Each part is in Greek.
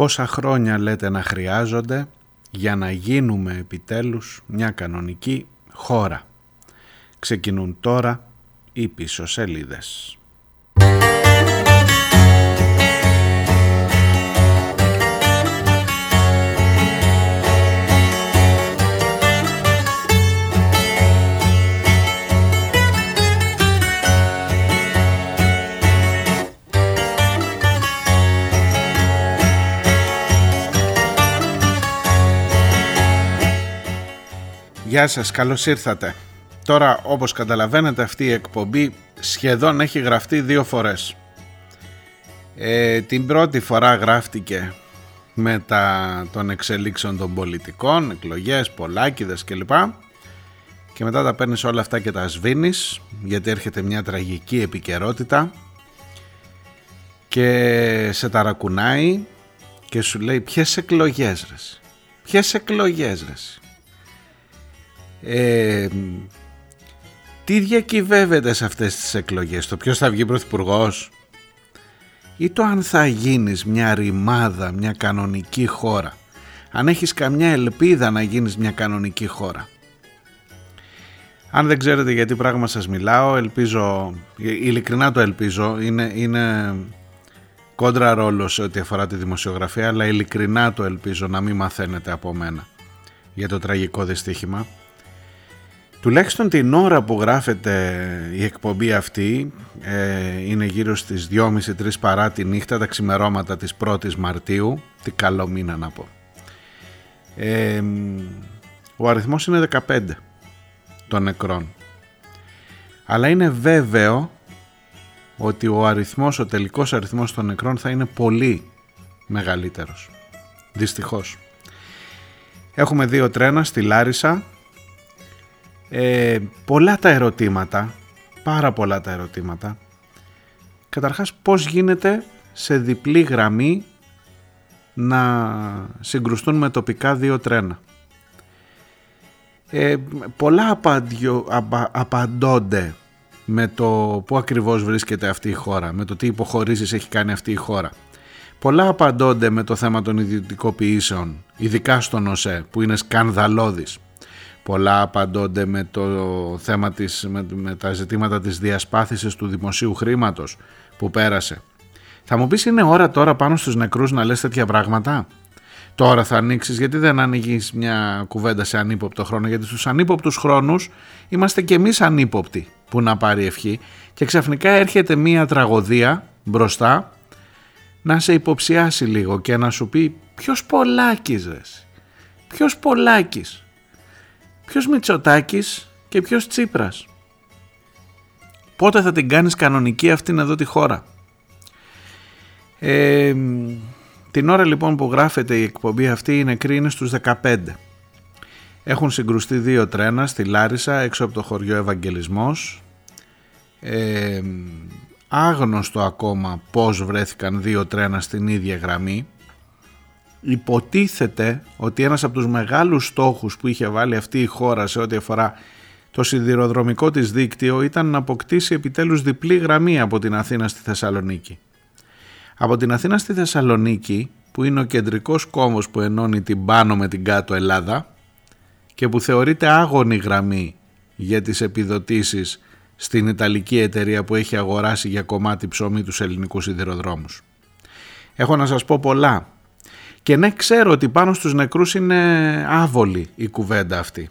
Πόσα χρόνια λέτε να χρειάζονται για να γίνουμε επιτέλους μια κανονική χώρα; Ξεκινούν τώρα οι πίσω σελίδες. Γεια σας, καλώς ήρθατε. Τώρα όπως καταλαβαίνετε αυτή η εκπομπή σχεδόν έχει γραφτεί δύο φορές. Ε, την πρώτη φορά γράφτηκε με τα των εξελίξεων των πολιτικών, εκλογές, πολλάκιδες κλπ. Και μετά τα παίρνεις όλα αυτά και τα σβήνεις γιατί έρχεται μια τραγική επικαιρότητα και σε ταρακουνάει και σου λέει ποιες εκλογές ρε. Ποιες εκλογές ρε. Ε, τι διακυβεύεται σε αυτές τις εκλογές, το ποιος θα βγει πρωθυπουργός ή το αν θα γίνεις μια ρημάδα, μια κανονική χώρα. Αν έχεις καμιά ελπίδα να γίνεις μια κανονική χώρα. Αν δεν ξέρετε γιατί πράγμα σας μιλάω, ελπίζω, ειλικρινά το ελπίζω, είναι, είναι κόντρα ρόλος σε ό,τι αφορά τη δημοσιογραφία, αλλά ειλικρινά το ελπίζω να μην μαθαίνετε από μένα για το τραγικό δυστύχημα. Τουλάχιστον την ώρα που γράφεται η εκπομπή αυτή ε, είναι γύρω στις 2.30-3 παρά τη νύχτα τα ξημερώματα της 1ης Μαρτίου. Τι καλό μήνα να πω. Ε, ο αριθμός είναι 15 των νεκρών. Αλλά είναι βέβαιο ότι ο αριθμός, ο τελικός αριθμός των νεκρών θα είναι πολύ μεγαλύτερος. Δυστυχώς. Έχουμε δύο τρένα στη Λάρισα ε, πολλά τα ερωτήματα, πάρα πολλά τα ερωτήματα. Καταρχάς πώς γίνεται σε διπλή γραμμή να συγκρουστούν με τοπικά δύο τρένα; Ε, πολλά απαντιο, απαντώνται με το πού ακριβώς βρίσκεται αυτή η χώρα, με το τι υποχωρήσεις έχει κάνει αυτή η χώρα. Πολλά απαντώνται με το θέμα των ιδιωτικοποιήσεων, ειδικά στον ΟΣΕ που είναι σκανδαλώδης. Πολλά απαντώνται με το θέμα της, με, τα ζητήματα της διασπάθησης του δημοσίου χρήματος που πέρασε. Θα μου πεις είναι ώρα τώρα πάνω στους νεκρούς να λες τέτοια πράγματα; Τώρα θα ανοίξεις γιατί δεν ανοίγεις μια κουβέντα σε ανύποπτο χρόνο; Γιατί στους ανύποπτους χρόνους είμαστε και εμείς ανύποπτοι που να πάρει ευχή και ξαφνικά έρχεται μια τραγωδία μπροστά να σε υποψιάσει λίγο και να σου πει ποιος Πολάκης ρες, ποιος Πολάκης; Ποιος Μητσοτάκης και ποιος Τσίπρας; Πότε θα την κάνεις κανονική αυτήν εδώ τη χώρα; Ε, την ώρα λοιπόν που γράφεται η εκπομπή αυτή η νεκρή είναι στους 15. Έχουν συγκρουστεί δύο τρένα στη Λάρισα έξω από το χωριό Ευαγγελισμός. Ε, άγνωστο ακόμα πώς βρέθηκαν δύο τρένα στην ίδια γραμμή υποτίθεται ότι ένας από τους μεγάλους στόχους που είχε βάλει αυτή η χώρα σε ό,τι αφορά το σιδηροδρομικό της δίκτυο ήταν να αποκτήσει επιτέλους διπλή γραμμή από την Αθήνα στη Θεσσαλονίκη. Από την Αθήνα στη Θεσσαλονίκη, που είναι ο κεντρικός κόμβος που ενώνει την πάνω με την κάτω Ελλάδα και που θεωρείται άγωνη γραμμή για τις επιδοτήσεις στην Ιταλική εταιρεία που έχει αγοράσει για κομμάτι ψωμί τους ελληνικούς σιδηροδρόμους. Έχω να σας πω πολλά και ναι, ξέρω ότι πάνω στους νεκρούς είναι άβολη η κουβέντα αυτή.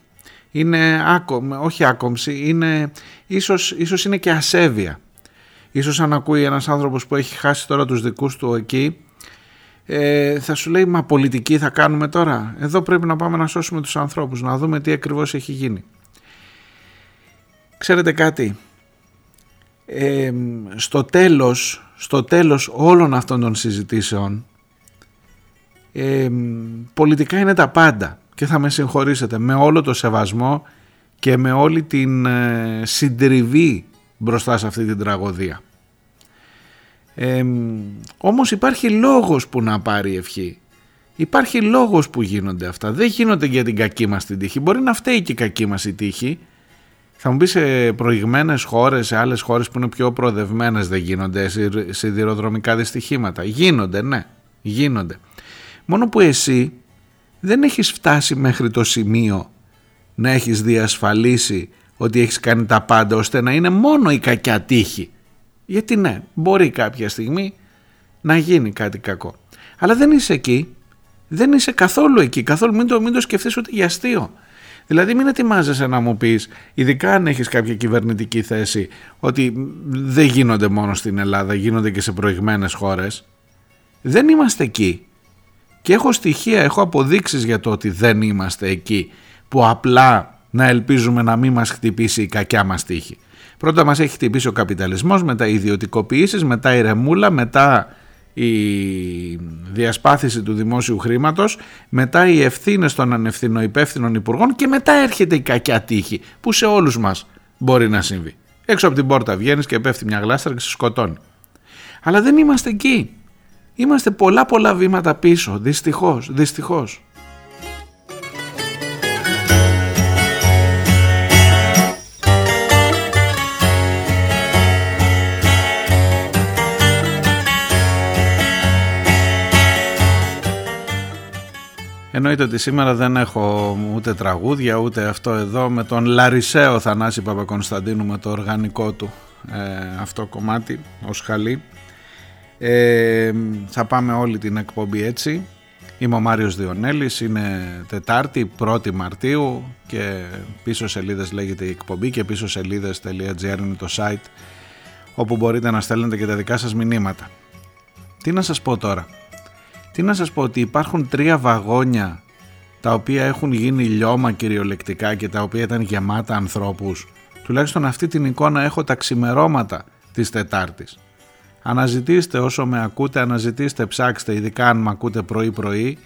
Είναι άκομ, όχι άκομψη, είναι, ίσως, ίσως είναι και ασέβεια. Ίσως αν ακούει ένας άνθρωπος που έχει χάσει τώρα τους δικούς του εκεί, ε, θα σου λέει μα πολιτική θα κάνουμε τώρα; Εδώ πρέπει να πάμε να σώσουμε τους ανθρώπους, να δούμε τι ακριβώς έχει γίνει. Ξέρετε κάτι, ε, στο τέλος, στο τέλος όλων αυτών των συζητήσεων πολιτικά είναι τα πάντα και θα με συγχωρήσετε με όλο το σεβασμό και με όλη την ε, συντριβή μπροστά σε αυτή την τραγωδία. Ε, όμως υπάρχει λόγος που να πάρει ευχή. Υπάρχει λόγος που γίνονται αυτά. Δεν γίνονται για την κακή μας την τύχη. Μπορεί να φταίει και η κακή μας η τύχη. Θα μου πεις σε προηγμένες χώρες, σε άλλες χώρες που είναι πιο προοδευμένες δεν γίνονται σιδηροδρομικά δυστυχήματα. Γίνονται, ναι. Γίνονται. Μόνο που εσύ δεν έχεις φτάσει μέχρι το σημείο να έχεις διασφαλίσει ότι έχεις κάνει τα πάντα ώστε να είναι μόνο η κακιά τύχη. Γιατί ναι, μπορεί κάποια στιγμή να γίνει κάτι κακό. Αλλά δεν είσαι εκεί. Δεν είσαι καθόλου εκεί. Καθόλου μην το, μην το σκεφτείς ούτε για αστείο. Δηλαδή μην ετοιμάζεσαι να μου πεις, ειδικά αν έχεις κάποια κυβερνητική θέση, ότι δεν γίνονται μόνο στην Ελλάδα, γίνονται και σε προηγμένες χώρες. Δεν είμαστε εκεί. Και έχω στοιχεία, έχω αποδείξεις για το ότι δεν είμαστε εκεί, που απλά να ελπίζουμε να μην μας χτυπήσει η κακιά μας τύχη. Πρώτα μας έχει χτυπήσει ο καπιταλισμός, μετά οι ιδιωτικοποιήσεις, μετά η ρεμούλα, μετά η διασπάθηση του δημόσιου χρήματος, μετά οι ευθύνες των ανευθυνοϊπεύθυνων υπουργών και μετά έρχεται η κακιά τύχη που σε όλους μας μπορεί να συμβεί. Έξω από την πόρτα βγαίνεις και πέφτει μια γλάστρα και σε σκοτώνει. Αλλά δεν είμαστε εκεί. Είμαστε πολλά πολλά βήματα πίσω, δυστυχώς, δυστυχώς. Εννοείται ότι σήμερα δεν έχω ούτε τραγούδια ούτε αυτό εδώ με τον Λαρισαίο Θανάση Παπακονσταντίνου με το οργανικό του ε, αυτό κομμάτι ως χαλί. Ε, θα πάμε όλη την εκπομπή έτσι. Είμαι ο Μάριος Διονέλης, είναι Τετάρτη 1η Μαρτίου και πίσω σελίδες λέγεται η εκπομπή και πίσω σελίδες.gr είναι το site όπου μπορείτε να στέλνετε και τα δικά σας μηνύματα. Τι να σας πω τώρα; Τι να σας πω ότι υπάρχουν τρία βαγόνια τα οποία έχουν γίνει λιώμα κυριολεκτικά και τα οποία ήταν γεμάτα ανθρώπους. Τουλάχιστον αυτή την εικόνα έχω τα ξημερώματα της Τετάρτης. Αναζητήστε όσο με ακούτε, αναζητήστε, ψάξτε, ειδικά αν με ακούτε πρωί πρωί,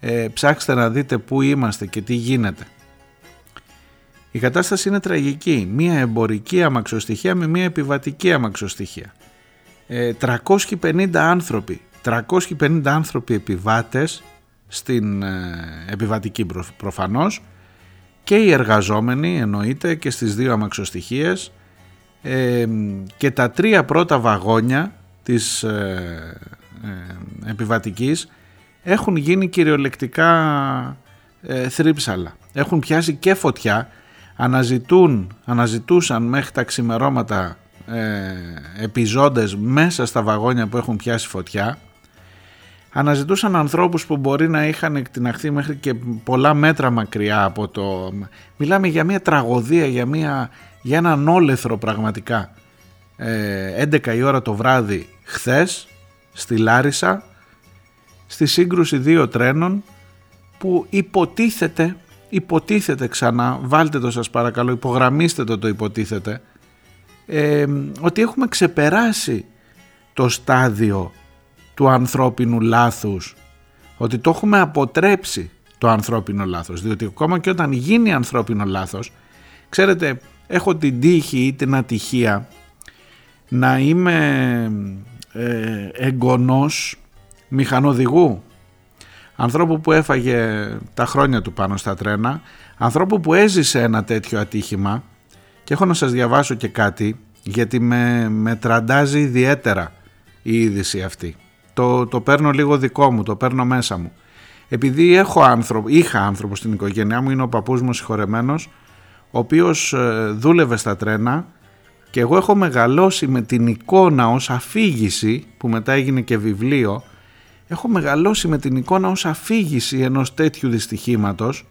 ε, ψάξτε να δείτε πού είμαστε και τι γίνεται. Η κατάσταση είναι τραγική. Μία εμπορική αμαξοστοιχεία με μία επιβατική αμαξοστοιχεία. Ε, 350 άνθρωποι 350 άνθρωποι επιβάτες στην ε, επιβατική προφανώς και οι εργαζόμενοι εννοείται και στις δύο αμαξοστοιχίες ε, και τα τρία πρώτα βαγόνια της ε, επιβατικής έχουν γίνει κυριολεκτικά θρύψαλα. Έχουν πιάσει και φωτιά, αναζητούν, αναζητούσαν μέχρι τα ξημερώματα επιζώντες μέσα στα βαγόνια που έχουν πιάσει φωτιά αναζητούσαν ανθρώπους που μπορεί να είχαν εκτιναχθεί μέχρι και πολλά μέτρα μακριά από το... Μιλάμε για μια τραγωδία, για, μια... για έναν όλεθρο πραγματικά. Ε, 11 η ώρα το βράδυ χθες στη Λάρισα στη σύγκρουση δύο τρένων που υποτίθεται, υποτίθεται ξανά, βάλτε το σας παρακαλώ, υπογραμμίστε το το υποτίθεται, ε, ότι έχουμε ξεπεράσει το στάδιο του ανθρώπινου λάθους. Ότι το έχουμε αποτρέψει το ανθρώπινο λάθος. Διότι ακόμα και όταν γίνει ανθρώπινο λάθος ξέρετε έχω την τύχη ή την ατυχία να είμαι ε, εγγονός μηχανοδηγού. Ανθρώπου που έφαγε τα χρόνια του πάνω στα τρένα. Ανθρώπου που έζησε ένα τέτοιο ατύχημα. Και έχω να σας διαβάσω και κάτι γιατί με, με τραντάζει ιδιαίτερα η είδηση αυτή το, το παίρνω λίγο δικό μου, το παίρνω μέσα μου. Επειδή έχω άνθρωπο, είχα άνθρωπο στην οικογένειά μου, είναι ο παππούς μου συγχωρεμένος, ο οποίος ε, δούλευε στα τρένα και εγώ έχω μεγαλώσει με την εικόνα ως αφήγηση, που μετά έγινε και βιβλίο, έχω μεγαλώσει με την εικόνα ως αφήγηση ενός τέτοιου δυστυχήματος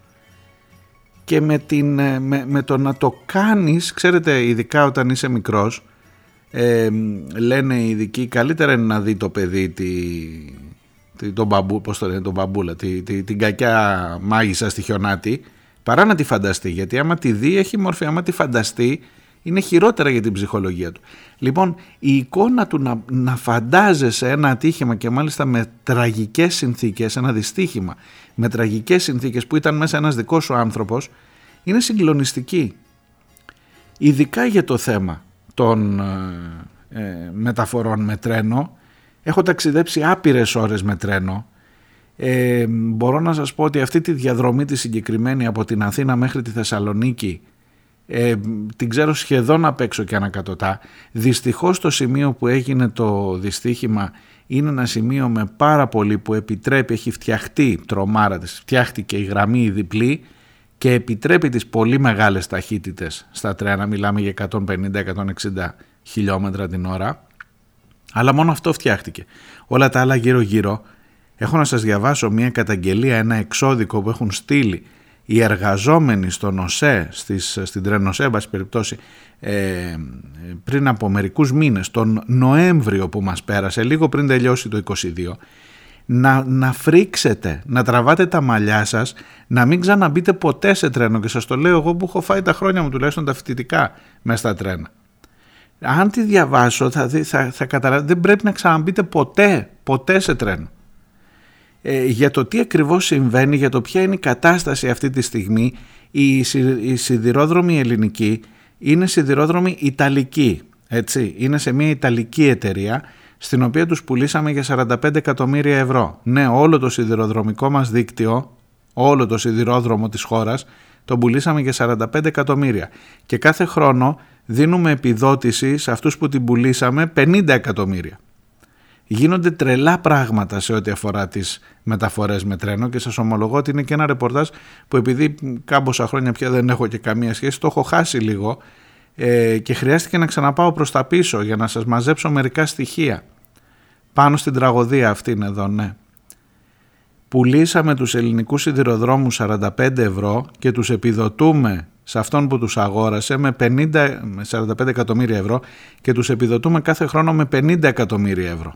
και με, την, ε, με, με το να το κάνεις, ξέρετε ειδικά όταν είσαι μικρός, ε, λένε οι ειδικοί καλύτερα είναι να δει το παιδί τη, τη, τον, μπαμπού, πώς το λένε, τον μπαμπούλα, τη, τη, την κακιά μάγισσα στη χιονάτη παρά να τη φανταστεί γιατί άμα τη δει έχει μορφή, άμα τη φανταστεί είναι χειρότερα για την ψυχολογία του. Λοιπόν, η εικόνα του να, να φαντάζεσαι ένα ατύχημα και μάλιστα με τραγικές συνθήκες, ένα δυστύχημα, με τραγικές συνθήκες που ήταν μέσα ένας δικός σου άνθρωπος, είναι συγκλονιστική. Ειδικά για το θέμα των ε, ε, μεταφορών με τρένο. Έχω ταξιδέψει άπειρες ώρες με τρένο. Ε, μπορώ να σας πω ότι αυτή τη διαδρομή τη συγκεκριμένη από την Αθήνα μέχρι τη Θεσσαλονίκη ε, την ξέρω σχεδόν απ' έξω και ανακατοτά. Δυστυχώς το σημείο που έγινε το δυστύχημα είναι ένα σημείο με πάρα πολύ που επιτρέπει, έχει φτιαχτεί τρομάρα της, φτιάχτηκε η γραμμή η διπλή και επιτρέπει τις πολύ μεγάλες ταχύτητες στα τρένα, μιλάμε για 150-160 χιλιόμετρα την ώρα, αλλά μόνο αυτό φτιάχτηκε. Όλα τα άλλα γύρω γύρω, έχω να σας διαβάσω μια καταγγελία, ένα εξώδικο που έχουν στείλει οι εργαζόμενοι στον ΟΣΕ, στις, στην Τρένοσέ, περιπτώσει, ε, πριν από μερικούς μήνες, τον Νοέμβριο που μας πέρασε, λίγο πριν τελειώσει το 22, να, να φρίξετε, να τραβάτε τα μαλλιά σας, να μην ξαναμπείτε ποτέ σε τρένο και σας το λέω εγώ που έχω φάει τα χρόνια μου τουλάχιστον τα φοιτητικά μέσα στα τρένα. Αν τη διαβάσω θα, θα, θα καταλάβετε, δεν πρέπει να ξαναμπείτε ποτέ, ποτέ σε τρένο. Ε, για το τι ακριβώς συμβαίνει, για το ποια είναι η κατάσταση αυτή τη στιγμή, η, η σιδηρόδρομη ελληνική είναι σιδηρόδρομη Ιταλική. Έτσι. Είναι σε μια Ιταλική εταιρεία στην οποία τους πουλήσαμε για 45 εκατομμύρια ευρώ. Ναι, όλο το σιδηροδρομικό μας δίκτυο, όλο το σιδηρόδρομο της χώρας, το πουλήσαμε για 45 εκατομμύρια. Και κάθε χρόνο δίνουμε επιδότηση σε αυτούς που την πουλήσαμε 50 εκατομμύρια. Γίνονται τρελά πράγματα σε ό,τι αφορά τις μεταφορές με τρένο και σας ομολογώ ότι είναι και ένα ρεπορτάζ που επειδή κάμποσα χρόνια πια δεν έχω και καμία σχέση το έχω χάσει λίγο ε, και χρειάστηκε να ξαναπάω προς τα πίσω για να σας μαζέψω μερικά στοιχεία πάνω στην τραγωδία αυτήν εδώ ναι. Πουλήσαμε τους ελληνικούς σιδηροδρόμους 45 ευρώ και τους επιδοτούμε σε αυτόν που τους αγόρασε με 50, 45 εκατομμύρια ευρώ και τους επιδοτούμε κάθε χρόνο με 50 εκατομμύρια ευρώ.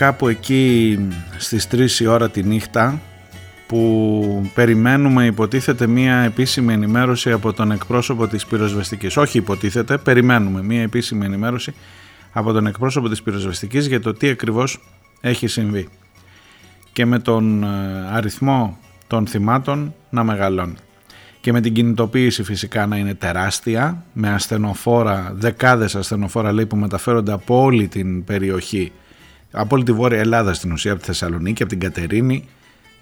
Κάπου εκεί στις 3 η ώρα τη νύχτα που περιμένουμε υποτίθεται μία επίσημη ενημέρωση από τον εκπρόσωπο της πυροσβεστικής. Όχι υποτίθεται, περιμένουμε μία επίσημη ενημέρωση από τον εκπρόσωπο της πυροσβεστικής για το τι ακριβώς έχει συμβεί. Και με τον ε, αριθμό των θυμάτων να μεγαλώνει. Και με την κινητοποίηση φυσικά να είναι τεράστια, με ασθενοφόρα, δεκάδες ασθενοφόρα λέει που μεταφέρονται από όλη την περιοχή από όλη τη Βόρεια Ελλάδα στην ουσία, από τη Θεσσαλονίκη, από την Κατερίνη,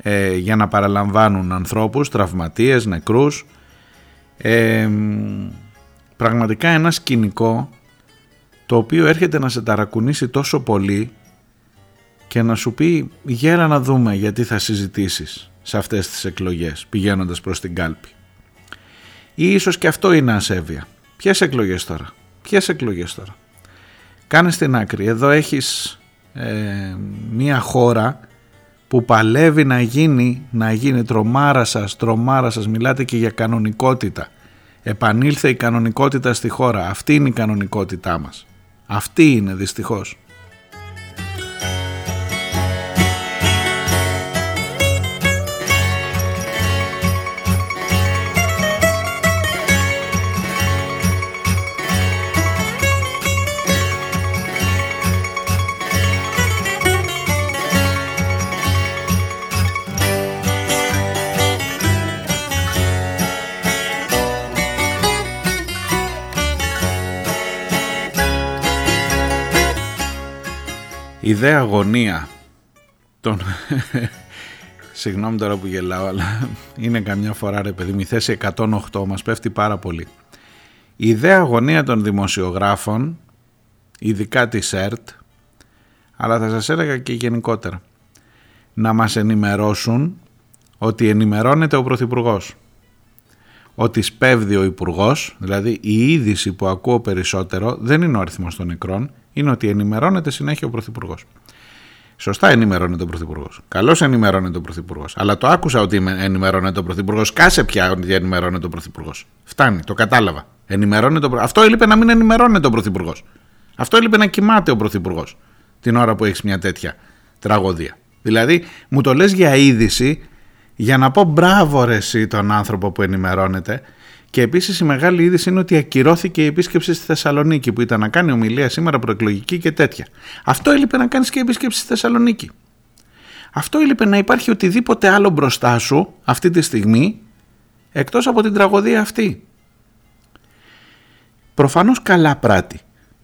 ε, για να παραλαμβάνουν ανθρώπους, τραυματίες, νεκρούς. Ε, πραγματικά ένα σκηνικό το οποίο έρχεται να σε ταρακουνήσει τόσο πολύ και να σου πει γέρα να δούμε γιατί θα συζητήσεις σε αυτές τις εκλογές πηγαίνοντας προς την κάλπη. Ή ίσως και αυτό είναι ασέβεια. Ποιες εκλογές τώρα; Ποιες εκλογές τώρα; Κάνε στην άκρη. Εδώ έχεις ε, μια χώρα που παλεύει να γίνει, να γίνει τρομάρα σας, τρομάρα σας, μιλάτε και για κανονικότητα. Επανήλθε η κανονικότητα στη χώρα. Αυτή είναι η κανονικότητά μας. Αυτή είναι δυστυχώς. Ιδέα αγωνία των... Συγγνώμη τώρα που γελάω, αλλά είναι καμιά φορά ρε παιδί, η θέση 108 μας πέφτει πάρα πολύ. Η ιδέα αγωνία των δημοσιογράφων, ειδικά της ΕΡΤ, αλλά θα σας έλεγα και γενικότερα, να μας ενημερώσουν ότι ενημερώνεται ο Πρωθυπουργός. Ότι σπέβδει ο Υπουργός, δηλαδή η είδηση που ακούω περισσότερο δεν είναι ο αριθμός των νεκρών, είναι ότι ενημερώνεται συνέχεια ο Πρωθυπουργός. Σωστά ενημερώνεται ο Πρωθυπουργός. Καλώς ενημερώνεται ο Πρωθυπουργός. Αλλά το άκουσα ότι ενημερώνεται ο Πρωθυπουργός. Κάσε πια ότι ενημερώνεται ο Πρωθυπουργός. Φτάνει, το κατάλαβα. Ενημερώνεται ο... Αυτό έλειπε να μην ενημερώνεται ο Πρωθυπουργός. Αυτό έλειπε να κοιμάται ο Πρωθυπουργός την ώρα που έχεις μια τέτοια τραγωδία. Δηλαδή μου το λες για είδηση για να πω μπράβο ρε εσύ τον άνθρωπο που ενημερώνεται και επίσης η μεγάλη είδηση είναι ότι ακυρώθηκε η επίσκεψη στη Θεσσαλονίκη που ήταν να κάνει ομιλία σήμερα προεκλογική και τέτοια. Αυτό έλειπε να κάνεις και επίσκεψη στη Θεσσαλονίκη. Αυτό έλειπε να υπάρχει οτιδήποτε άλλο μπροστά σου αυτή τη στιγμή εκτός από την τραγωδία αυτή. Προφανώς καλά πράττει.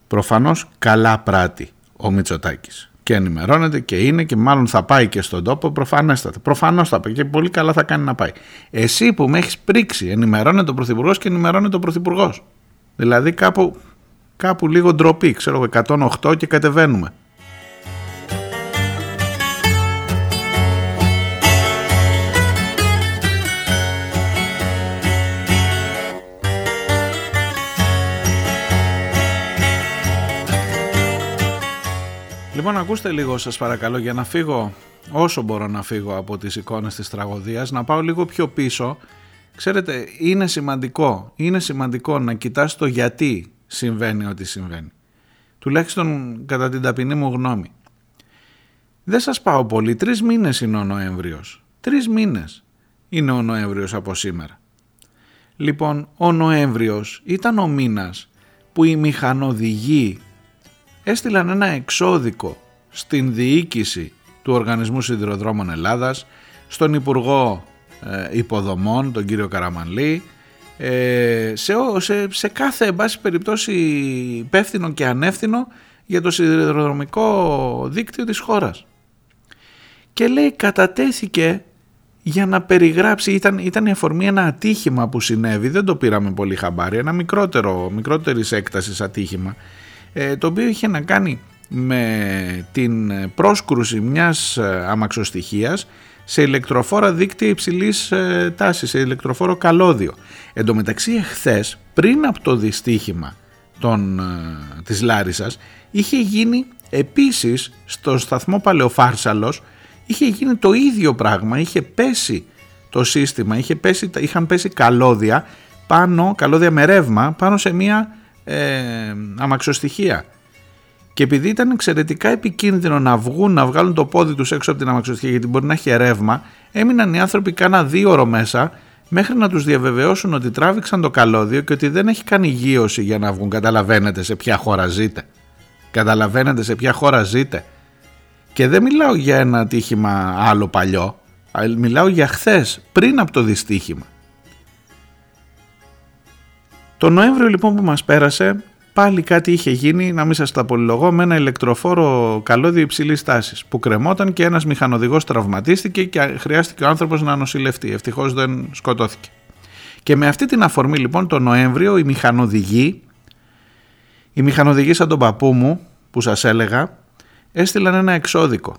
Προφανώς καλά πράττει ο Μητσοτάκης. Και ενημερώνεται και είναι και μάλλον θα πάει και στον τόπο προφανέστατα. Προφανώς θα πάει και πολύ καλά θα κάνει να πάει. Εσύ που με έχεις πρίξει, ενημερώνεται ο Πρωθυπουργός και ενημερώνεται ο Πρωθυπουργός. Δηλαδή κάπου, κάπου λίγο ντροπή, ξέρω 108 και κατεβαίνουμε. Λοιπόν ακούστε λίγο σας παρακαλώ για να φύγω όσο μπορώ να φύγω από τις εικόνες της τραγωδίας να πάω λίγο πιο πίσω. Ξέρετε είναι σημαντικό, είναι σημαντικό να κοιτάς το γιατί συμβαίνει ό,τι συμβαίνει. Τουλάχιστον κατά την ταπεινή μου γνώμη. Δεν σας πάω πολύ, τρεις μήνες είναι ο Νοέμβριος. Τρεις μήνες είναι ο Νοέμβριος από σήμερα. Λοιπόν, ο Νοέμβριος ήταν ο μήνας που οι μηχανοδηγοί έστειλαν ένα εξώδικο στην διοίκηση του Οργανισμού Σιδηροδρόμων Ελλάδας, στον Υπουργό ε, Υποδομών, τον κύριο Καραμανλή, ε, σε, σε, σε κάθε εν πάση περιπτώσει υπεύθυνο και ανεύθυνο για το σιδηροδρομικό δίκτυο της χώρας. Και λέει κατατέθηκε για να περιγράψει, ήταν, ήταν η αφορμή ένα ατύχημα που συνέβη, δεν το πήραμε πολύ χαμπάρι, ένα μικρότερο, μικρότερης έκτασης ατύχημα ε, το οποίο είχε να κάνει με την πρόσκρουση μιας ε, αμαξοστοιχίας σε ηλεκτροφόρα δίκτυα υψηλής ε, τάσης, σε ηλεκτροφόρο καλώδιο. Εν τω μεταξύ εχθές, πριν από το δυστύχημα των, της Λάρισας, είχε γίνει επίσης στο σταθμό Παλαιοφάρσαλος, είχε γίνει το ίδιο πράγμα, είχε πέσει το σύστημα, είχε πέσει, είχαν πέσει καλώδια πάνω, καλώδια με ρεύμα, πάνω σε μια ε, αμαξοστοιχεία. Και επειδή ήταν εξαιρετικά επικίνδυνο να βγουν, να βγάλουν το πόδι τους έξω από την αμαξοστοιχεία γιατί μπορεί να έχει ρεύμα, έμειναν οι άνθρωποι κάνα δύο ώρο μέσα μέχρι να τους διαβεβαιώσουν ότι τράβηξαν το καλώδιο και ότι δεν έχει κάνει γύρωση για να βγουν. Καταλαβαίνετε σε ποια χώρα ζείτε. Καταλαβαίνετε σε ποια χώρα ζείτε. Και δεν μιλάω για ένα ατύχημα άλλο παλιό, μιλάω για χθες, πριν από το δυστύχημα. Το Νοέμβριο λοιπόν που μας πέρασε πάλι κάτι είχε γίνει, να μην σας τα πολυλογώ, με ένα ηλεκτροφόρο καλώδιο υψηλής τάσης που κρεμόταν και ένας μηχανοδηγός τραυματίστηκε και χρειάστηκε ο άνθρωπος να νοσηλευτεί. Ευτυχώς δεν σκοτώθηκε. Και με αυτή την αφορμή λοιπόν το Νοέμβριο οι μηχανοδηγοί, οι μηχανοδηγοί σαν τον παππού μου που σας έλεγα, έστειλαν ένα εξώδικο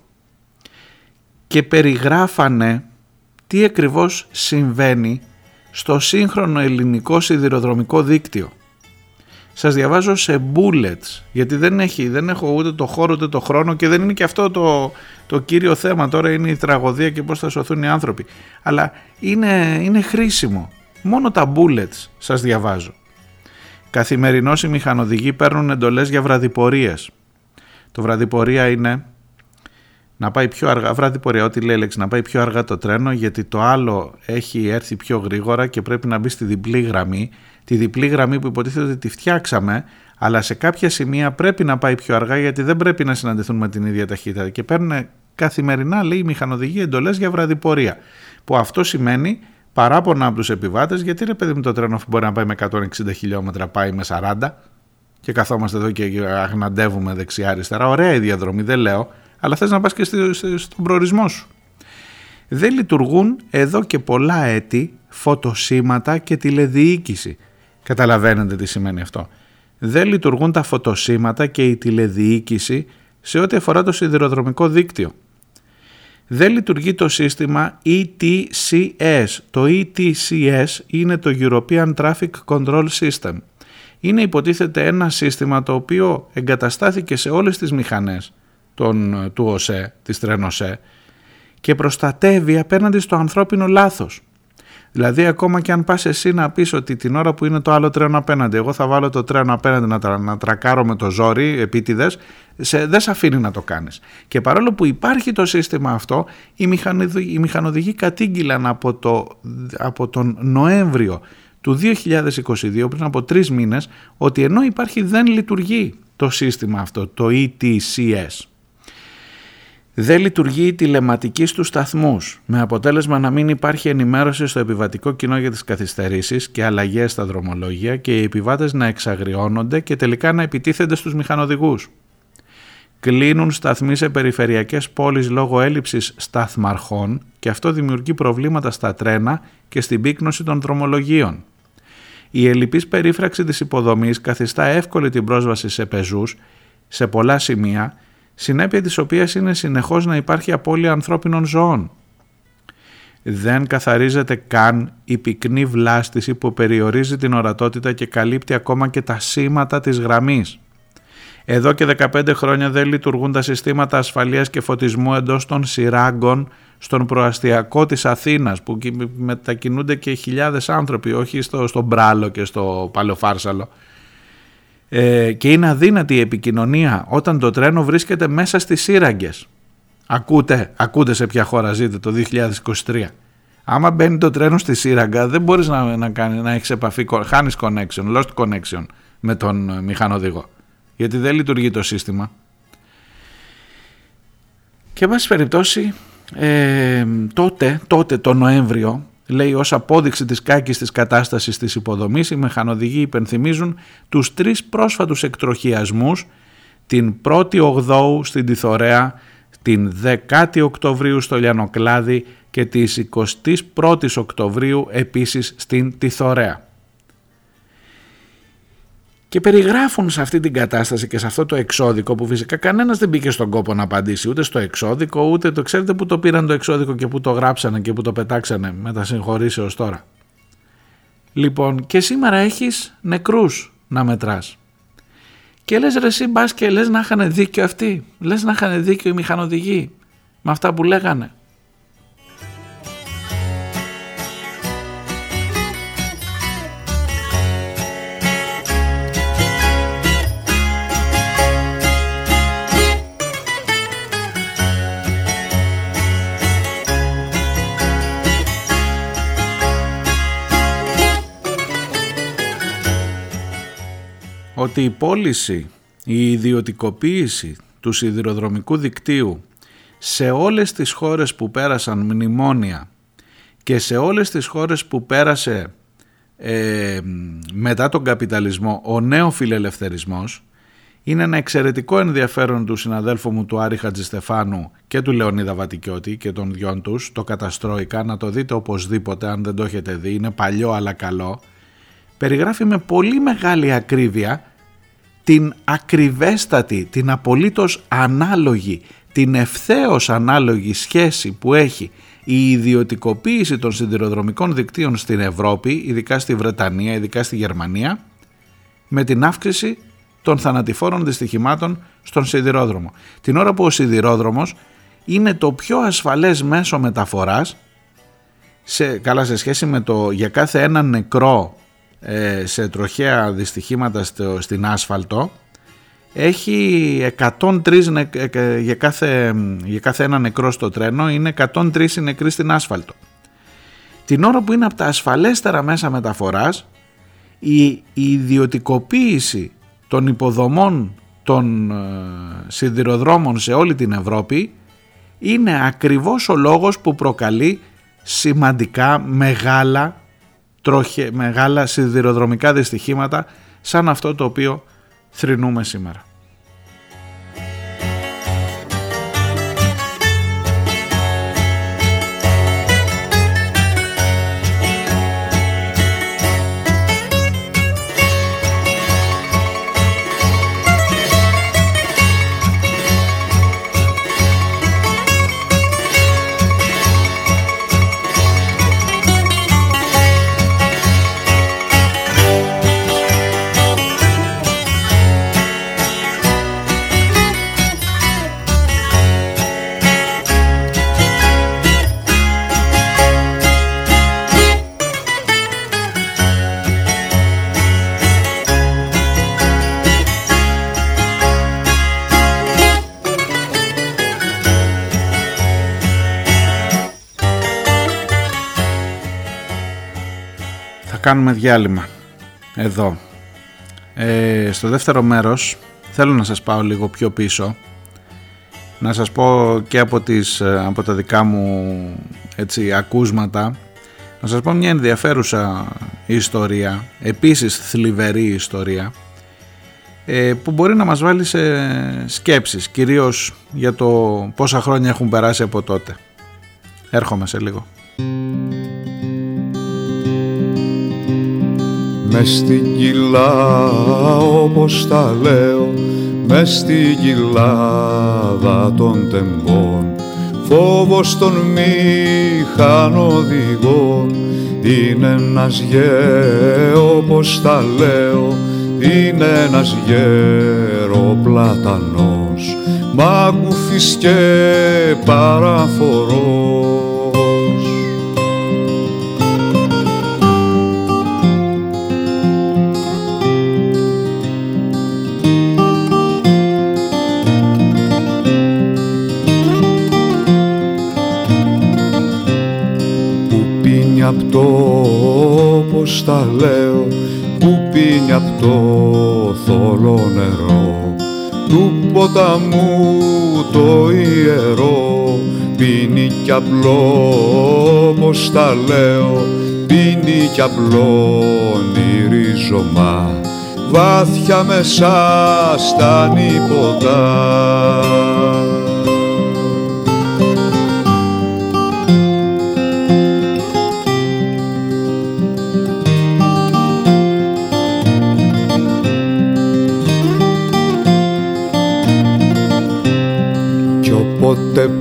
και περιγράφανε τι ακριβώς συμβαίνει στο σύγχρονο ελληνικό σιδηροδρομικό δίκτυο. Σας διαβάζω σε bullets, γιατί δεν, έχει, δεν έχω ούτε το χώρο ούτε το χρόνο και δεν είναι και αυτό το, το κύριο θέμα. Τώρα είναι η τραγωδία και πώς θα σωθούν οι άνθρωποι. Αλλά είναι, είναι χρήσιμο. Μόνο τα bullets σας διαβάζω. Καθημερινώς οι μηχανοδηγοί παίρνουν εντολές για βραδιπορίες. Το βραδιπορία είναι να πάει πιο αργά, βράδυ πορεία, ό,τι λέει να πάει πιο αργά το τρένο γιατί το άλλο έχει έρθει πιο γρήγορα και πρέπει να μπει στη διπλή γραμμή. Τη διπλή γραμμή που υποτίθεται ότι τη φτιάξαμε, αλλά σε κάποια σημεία πρέπει να πάει πιο αργά γιατί δεν πρέπει να συναντηθούν με την ίδια ταχύτητα. Και παίρνουν καθημερινά, λέει, οι μηχανοδηγοί εντολές για βραδιπορία. Που αυτό σημαίνει παράπονα από τους επιβάτες, γιατί ρε παιδί μου το τρένο μπορεί να πάει με 160 χιλιόμετρα, πάει με 40 και καθόμαστε εδώ και αγναντεύουμε δεξιά-αριστερά. Ωραία η διαδρομή, δεν λέω αλλά θες να πας και στον προορισμό σου. Δεν λειτουργούν εδώ και πολλά έτη φωτοσύματα και τηλεδιοίκηση. Καταλαβαίνετε τι σημαίνει αυτό. Δεν λειτουργούν τα φωτοσύματα και η τηλεδιοίκηση σε ό,τι αφορά το σιδηροδρομικό δίκτυο. Δεν λειτουργεί το σύστημα ETCS. Το ETCS είναι το European Traffic Control System. Είναι υποτίθεται ένα σύστημα το οποίο εγκαταστάθηκε σε όλες τις μηχανές τον, του ΟΣΕ, της ΤΡΕΝΟΣΕ και προστατεύει απέναντι στο ανθρώπινο λάθος. Δηλαδή ακόμα και αν πας εσύ να πεις ότι την ώρα που είναι το άλλο τρένο απέναντι, εγώ θα βάλω το τρένο απέναντι να, να τρακάρω με το ζόρι επίτηδες, σε, δεν σε αφήνει να το κάνεις. Και παρόλο που υπάρχει το σύστημα αυτό, οι, οι μηχανοδηγοί κατήγγυλαν από, το, από τον Νοέμβριο του 2022, πριν από τρεις μήνες, ότι ενώ υπάρχει δεν λειτουργεί το σύστημα αυτό, το ETCS. Δεν λειτουργεί η τηλεματική στους σταθμούς, με αποτέλεσμα να μην υπάρχει ενημέρωση στο επιβατικό κοινό για τις καθυστερήσεις και αλλαγές στα δρομολόγια και οι επιβάτες να εξαγριώνονται και τελικά να επιτίθενται στους μηχανοδηγούς. Κλείνουν σταθμοί σε περιφερειακές πόλεις λόγω έλλειψης σταθμαρχών και αυτό δημιουργεί προβλήματα στα τρένα και στην πύκνωση των δρομολογίων. Η ελλειπής περίφραξη της υποδομής καθιστά εύκολη την πρόσβαση σε πεζούς σε πολλά σημεία, συνέπεια της οποίας είναι συνεχώς να υπάρχει απώλεια ανθρώπινων ζώων. Δεν καθαρίζεται καν η πυκνή βλάστηση που περιορίζει την ορατότητα και καλύπτει ακόμα και τα σήματα της γραμμής. Εδώ και 15 χρόνια δεν λειτουργούν τα συστήματα ασφαλείας και φωτισμού εντός των σειράγκων στον προαστιακό της Αθήνας που μετακινούνται και χιλιάδες άνθρωποι, όχι στο, στο Μπράλο και στο Παλαιοφάρσαλο. Ε, και είναι αδύνατη η επικοινωνία όταν το τρένο βρίσκεται μέσα στις σύραγγες. Ακούτε, ακούτε σε ποια χώρα ζείτε το 2023. Άμα μπαίνει το τρένο στη σύραγγα δεν μπορείς να, να, κάνει, να έχεις επαφή, χάνεις connection, lost connection με τον μηχανοδηγό. Γιατί δεν λειτουργεί το σύστημα. Και βάση περιπτώσει ε, τότε, τότε το Νοέμβριο λέει ως απόδειξη της κάκης της κατάστασης της υποδομής οι μηχανοδηγοί υπενθυμίζουν τους τρεις πρόσφατους εκτροχιασμούς την 1η Ογδόου στην Τιθωρέα, την 10η Οκτωβρίου στο Λιανοκλάδι και τις 21η Οκτωβρίου επίσης στην Τιθωρέα και περιγράφουν σε αυτή την κατάσταση και σε αυτό το εξώδικο που φυσικά κανένας δεν μπήκε στον κόπο να απαντήσει ούτε στο εξώδικο ούτε το ξέρετε που το πήραν το εξώδικο και που το γράψανε και που το πετάξανε με τα συγχωρήσεως τώρα. Λοιπόν και σήμερα έχεις νεκρούς να μετράς. Και λες ρε εσύ μπας και λες να είχαν δίκιο αυτοί, λες να είχαν δίκιο οι μηχανοδηγοί με αυτά που λέγανε. Ότι η πώληση, η ιδιωτικοποίηση του σιδηροδρομικού δικτύου σε όλες τις χώρες που πέρασαν μνημόνια και σε όλες τις χώρες που πέρασε ε, μετά τον καπιταλισμό ο νέος φιλελευθερισμός είναι ένα εξαιρετικό ενδιαφέρον του συναδέλφου μου του Άρη Χατζηστεφάνου και του Λεωνίδα Βατικιώτη και των δυο τους, το καταστρόικα, να το δείτε οπωσδήποτε αν δεν το έχετε δει, είναι παλιό αλλά καλό. Περιγράφει με πολύ μεγάλη ακρίβεια την ακριβέστατη, την απολύτως ανάλογη, την ευθέως ανάλογη σχέση που έχει η ιδιωτικοποίηση των σιδηροδρομικών δικτύων στην Ευρώπη, ειδικά στη Βρετανία, ειδικά στη Γερμανία, με την αύξηση των θανατηφόρων δυστυχημάτων στον σιδηρόδρομο. Την ώρα που ο σιδηρόδρομος είναι το πιο ασφαλές μέσο μεταφοράς, σε, καλά σε σχέση με το για κάθε ένα νεκρό ε, σε τροχαία δυστυχήματα στο, στην άσφαλτο έχει 103 για, κάθε, για κάθε ένα νεκρό στο τρένο είναι 103 νεκροί στην άσφαλτο. Την ώρα που είναι από τα ασφαλέστερα μέσα μεταφοράς η, η ιδιωτικοποίηση των υποδομών των ε, σιδηροδρόμων σε όλη την Ευρώπη είναι ακριβώς ο λόγος που προκαλεί σημαντικά μεγάλα τροχε, μεγάλα σιδηροδρομικά δυστυχήματα σαν αυτό το οποίο θρυνούμε σήμερα. Κάνουμε διάλειμμα. Εδώ. Ε, στο δεύτερο μέρος θέλω να σας πάω λίγο πιο πίσω. Να σας πω και από, τις, ε, από τα δικά μου έτσι, ακούσματα. Να σας πω μια ενδιαφέρουσα ιστορία επίσης θλιβερή ιστορία ε, που μπορεί να μας βάλει σε σκέψεις κυρίως για το πόσα χρόνια έχουν περάσει από τότε. Έρχομαι σε λίγο μες στην κοιλά όπως τα λέω μες στην κοιλάδα των τεμπών. Φόβος των μηχανοδηγών είναι ένας γέρο όπως τα λέω είναι ένας γέρο πλατανός μα και παραφορός απ' το όπως τα λέω που πίνει απ' το θολό νερό. Του ποταμού το ιερό πίνει κι απλό όπως τα λέω. Πίνει κι απλό ρίζωμα βάθια μέσα στα νηποτά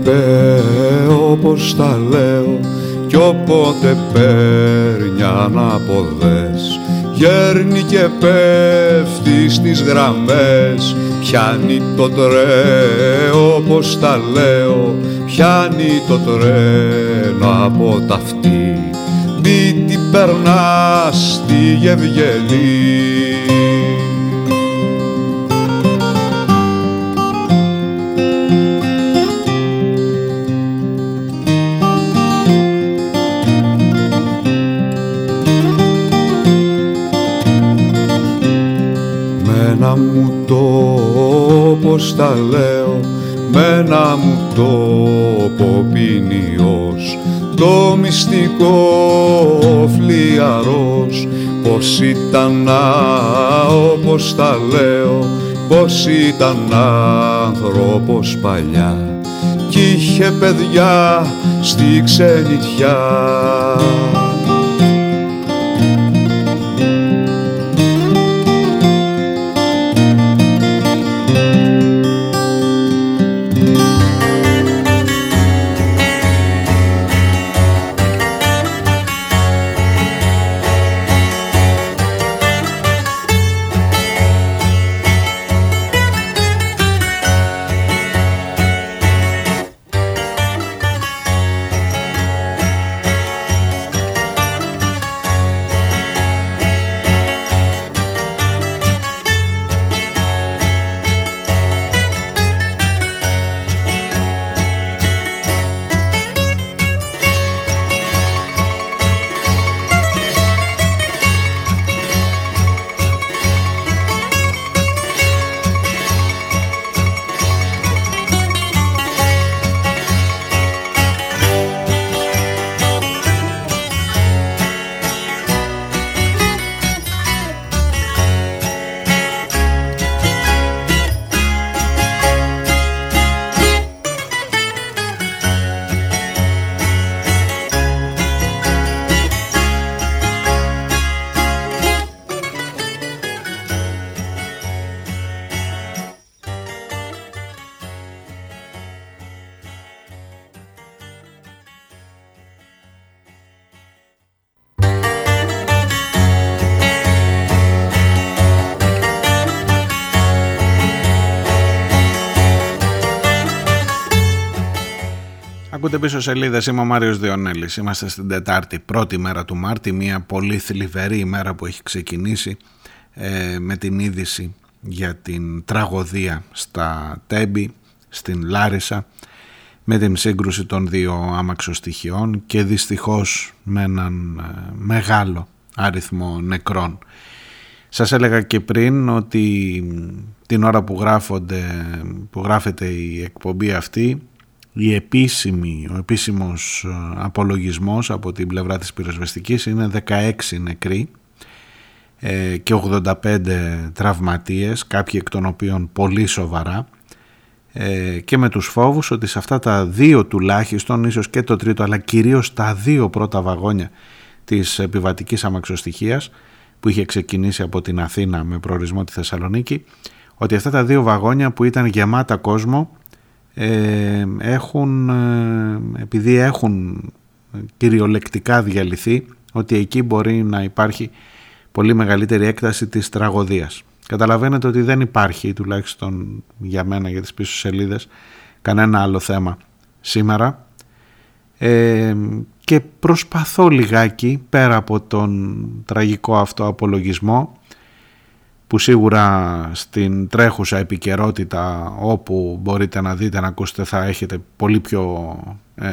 πέ όπως τα λέω κι όποτε παίρνει αναποδές γέρνει και πέφτει στις γραμμές πιάνει το τρένο όπως τα λέω πιάνει το τρένο από τα αυτή μη την περνάς στη Γευγελή μου το όπως τα λέω ένα μου τόπο ποινιός το μυστικό φλιαρός πως ήταν όπως τα λέω πως ήταν άνθρωπος παλιά. Κι είχε παιδιά στη ξενιτιά πίσω σελίδες. Είμαι ο Μάριος Διονέλης. Είμαστε στην Τετάρτη, πρώτη μέρα του Μάρτη. Μια πολύ θλιβερή ημέρα που έχει ξεκινήσει ε, με την είδηση για την τραγωδία στα Τέμπη, στην Λάρισα, με την σύγκρουση των δύο άμαξοστοιχειών και δυστυχώς με έναν ε, μεγάλο αριθμό νεκρών. Σας έλεγα και πριν ότι την ώρα που, γράφονται, που γράφεται η εκπομπή αυτή η επίσημη, ο επίσημος ε, απολογισμός από την πλευρά της πυροσβεστικής είναι 16 νεκροί ε, και 85 τραυματίες, κάποιοι εκ των οποίων πολύ σοβαρά ε, και με τους φόβους ότι σε αυτά τα δύο τουλάχιστον, ίσως και το τρίτο αλλά κυρίως τα δύο πρώτα βαγόνια της επιβατικής αμαξοστοιχίας που είχε ξεκινήσει από την Αθήνα με προορισμό τη Θεσσαλονίκη ότι αυτά τα δύο βαγόνια που ήταν γεμάτα κόσμο ε, έχουν, ε, επειδή έχουν κυριολεκτικά διαλυθεί ότι εκεί μπορεί να υπάρχει πολύ μεγαλύτερη έκταση της τραγωδίας. Καταλαβαίνετε ότι δεν υπάρχει, τουλάχιστον για μένα, για τις πίσω σελίδες, κανένα άλλο θέμα σήμερα ε, και προσπαθώ λιγάκι πέρα από τον τραγικό αυτό απολογισμό που σίγουρα στην τρέχουσα επικαιρότητα όπου μπορείτε να δείτε να ακούσετε θα έχετε πολύ πιο ε,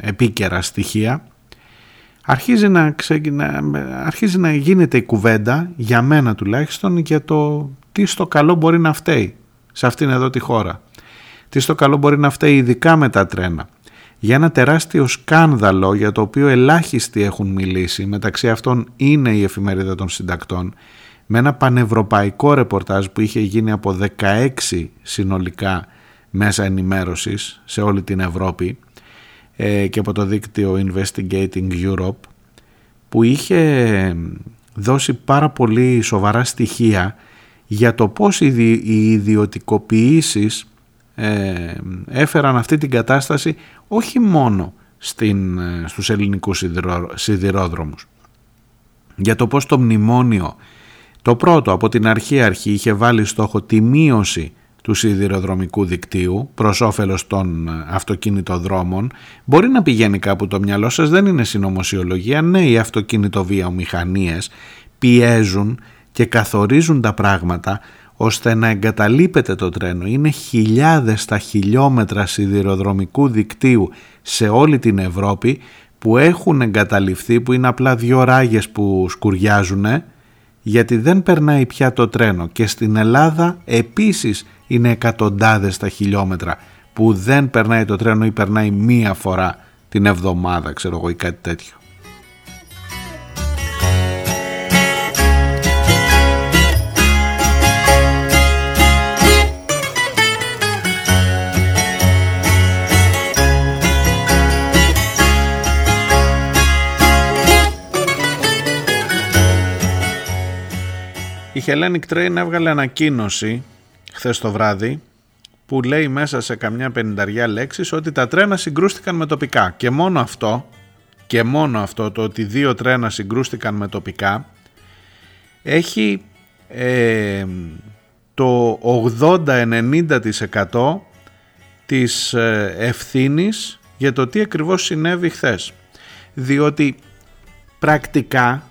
επίκαιρα στοιχεία. Αρχίζει να, αρχίζει να γίνεται η κουβέντα για μένα τουλάχιστον για το τι στο καλό μπορεί να φταίει σε αυτήν εδώ τη χώρα. Τι στο καλό μπορεί να φταίει ειδικά με τα τρένα. Για ένα τεράστιο σκάνδαλο για το οποίο ελάχιστοι έχουν μιλήσει μεταξύ αυτών είναι η εφημερίδα των συντακτών με ένα πανευρωπαϊκό ρεπορτάζ που είχε γίνει από 16 συνολικά μέσα ενημέρωσης σε όλη την Ευρώπη ε, και από το δίκτυο Investigating Europe που είχε δώσει πάρα πολύ σοβαρά στοιχεία για το πώς οι ιδιωτικοποιήσεις ε, έφεραν αυτή την κατάσταση όχι μόνο στην, ε, στους ελληνικούς σιδηρόδρομους. Για το πώς το μνημόνιο το πρώτο από την αρχή αρχή είχε βάλει στόχο τη μείωση του σιδηροδρομικού δικτύου προς όφελος των αυτοκινητοδρόμων. Μπορεί να πηγαίνει κάπου το μυαλό σας δεν είναι συνωμοσιολογία. Ναι οι αυτοκινητοβιομηχανίες πιέζουν και καθορίζουν τα πράγματα ώστε να εγκαταλείπεται το τρένο. Είναι χιλιάδες τα χιλιόμετρα σιδηροδρομικού δικτύου σε όλη την Ευρώπη που έχουν εγκαταλειφθεί που είναι απλά δυο ράγες που σκουριάζουν γιατί δεν περνάει πια το τρένο και στην Ελλάδα επίσης είναι εκατοντάδες τα χιλιόμετρα που δεν περνάει το τρένο ή περνάει μία φορά την εβδομάδα ξέρω εγώ ή κάτι τέτοιο. Η Hellenic Train έβγαλε ανακοίνωση χθες το βράδυ που λέει μέσα σε καμιά πενηνταριά λέξεις ότι τα τρένα συγκρούστηκαν με τοπικά. Και μόνο αυτό και μόνο αυτό το ότι δύο τρένα συγκρούστηκαν με τοπικά έχει ε, το 80-90% της ε, ευθύνης για το τι ακριβώς συνέβη χθες. Διότι πρακτικά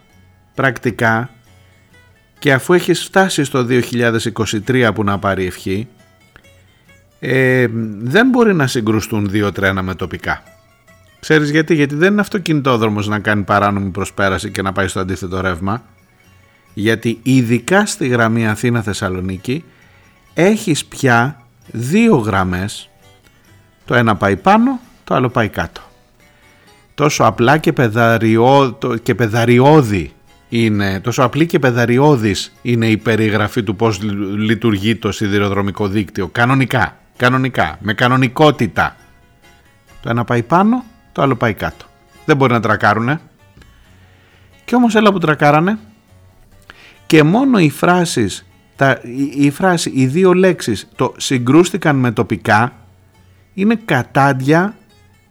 πρακτικά και αφού έχεις φτάσει στο 2023 που να πάρει ευχή ε, δεν μπορεί να συγκρουστούν δύο τρένα με τοπικά. Ξέρεις γιατί, γιατί δεν είναι αυτοκινητόδρομος να κάνει παράνομη προσπέραση και να πάει στο αντίθετο ρεύμα. Γιατί ειδικά στη γραμμή Αθήνα-Θεσσαλονίκη έχεις πια δύο γραμμές, το ένα πάει πάνω, το άλλο πάει κάτω. Τόσο απλά και, πεδαριό, και πεδαριώδη είναι τόσο απλή και πεδαριώδης είναι η περιγραφή του πώς λειτουργεί το σιδηροδρομικό δίκτυο. Κανονικά, κανονικά, με κανονικότητα. Το ένα πάει πάνω, το άλλο πάει κάτω. Δεν μπορεί να τρακάρουνε. Και όμως έλα που τρακάρανε και μόνο οι φράσεις, τα, η, η φράση, οι δύο λέξεις το συγκρούστηκαν με τοπικά είναι κατάντια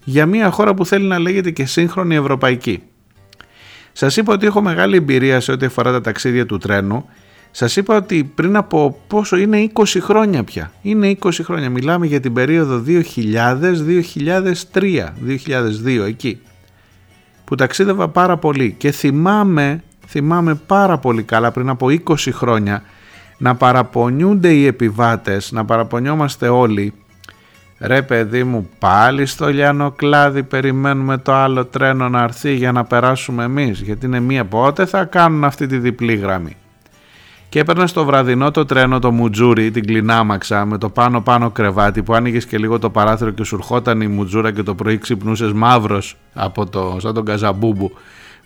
για μια χώρα που θέλει να λέγεται και σύγχρονη ευρωπαϊκή. Σας είπα ότι έχω μεγάλη εμπειρία σε ό,τι αφορά τα ταξίδια του τρένου. Σας είπα ότι πριν από πόσο είναι 20 χρόνια πια. Είναι 20 χρόνια. Μιλάμε για την περίοδο 2000-2003, 2002 εκεί. Που ταξίδευα πάρα πολύ και θυμάμαι, θυμάμαι πάρα πολύ καλά πριν από 20 χρόνια να παραπονιούνται οι επιβάτες, να παραπονιόμαστε όλοι Ρε παιδί μου πάλι στο Λιάνο Κλάδι περιμένουμε το άλλο τρένο να έρθει για να περάσουμε εμείς γιατί είναι μία πότε θα κάνουν αυτή τη διπλή γραμμή. Και έπαιρνες στο βραδινό το τρένο το μουτζούρι, την κλινάμαξα με το πάνω πάνω κρεβάτι που άνοιγες και λίγο το παράθυρο και σου ερχόταν η μουτζούρα και το πρωί ξυπνούσες μαύρος από το, σαν τον Καζαμπούμπου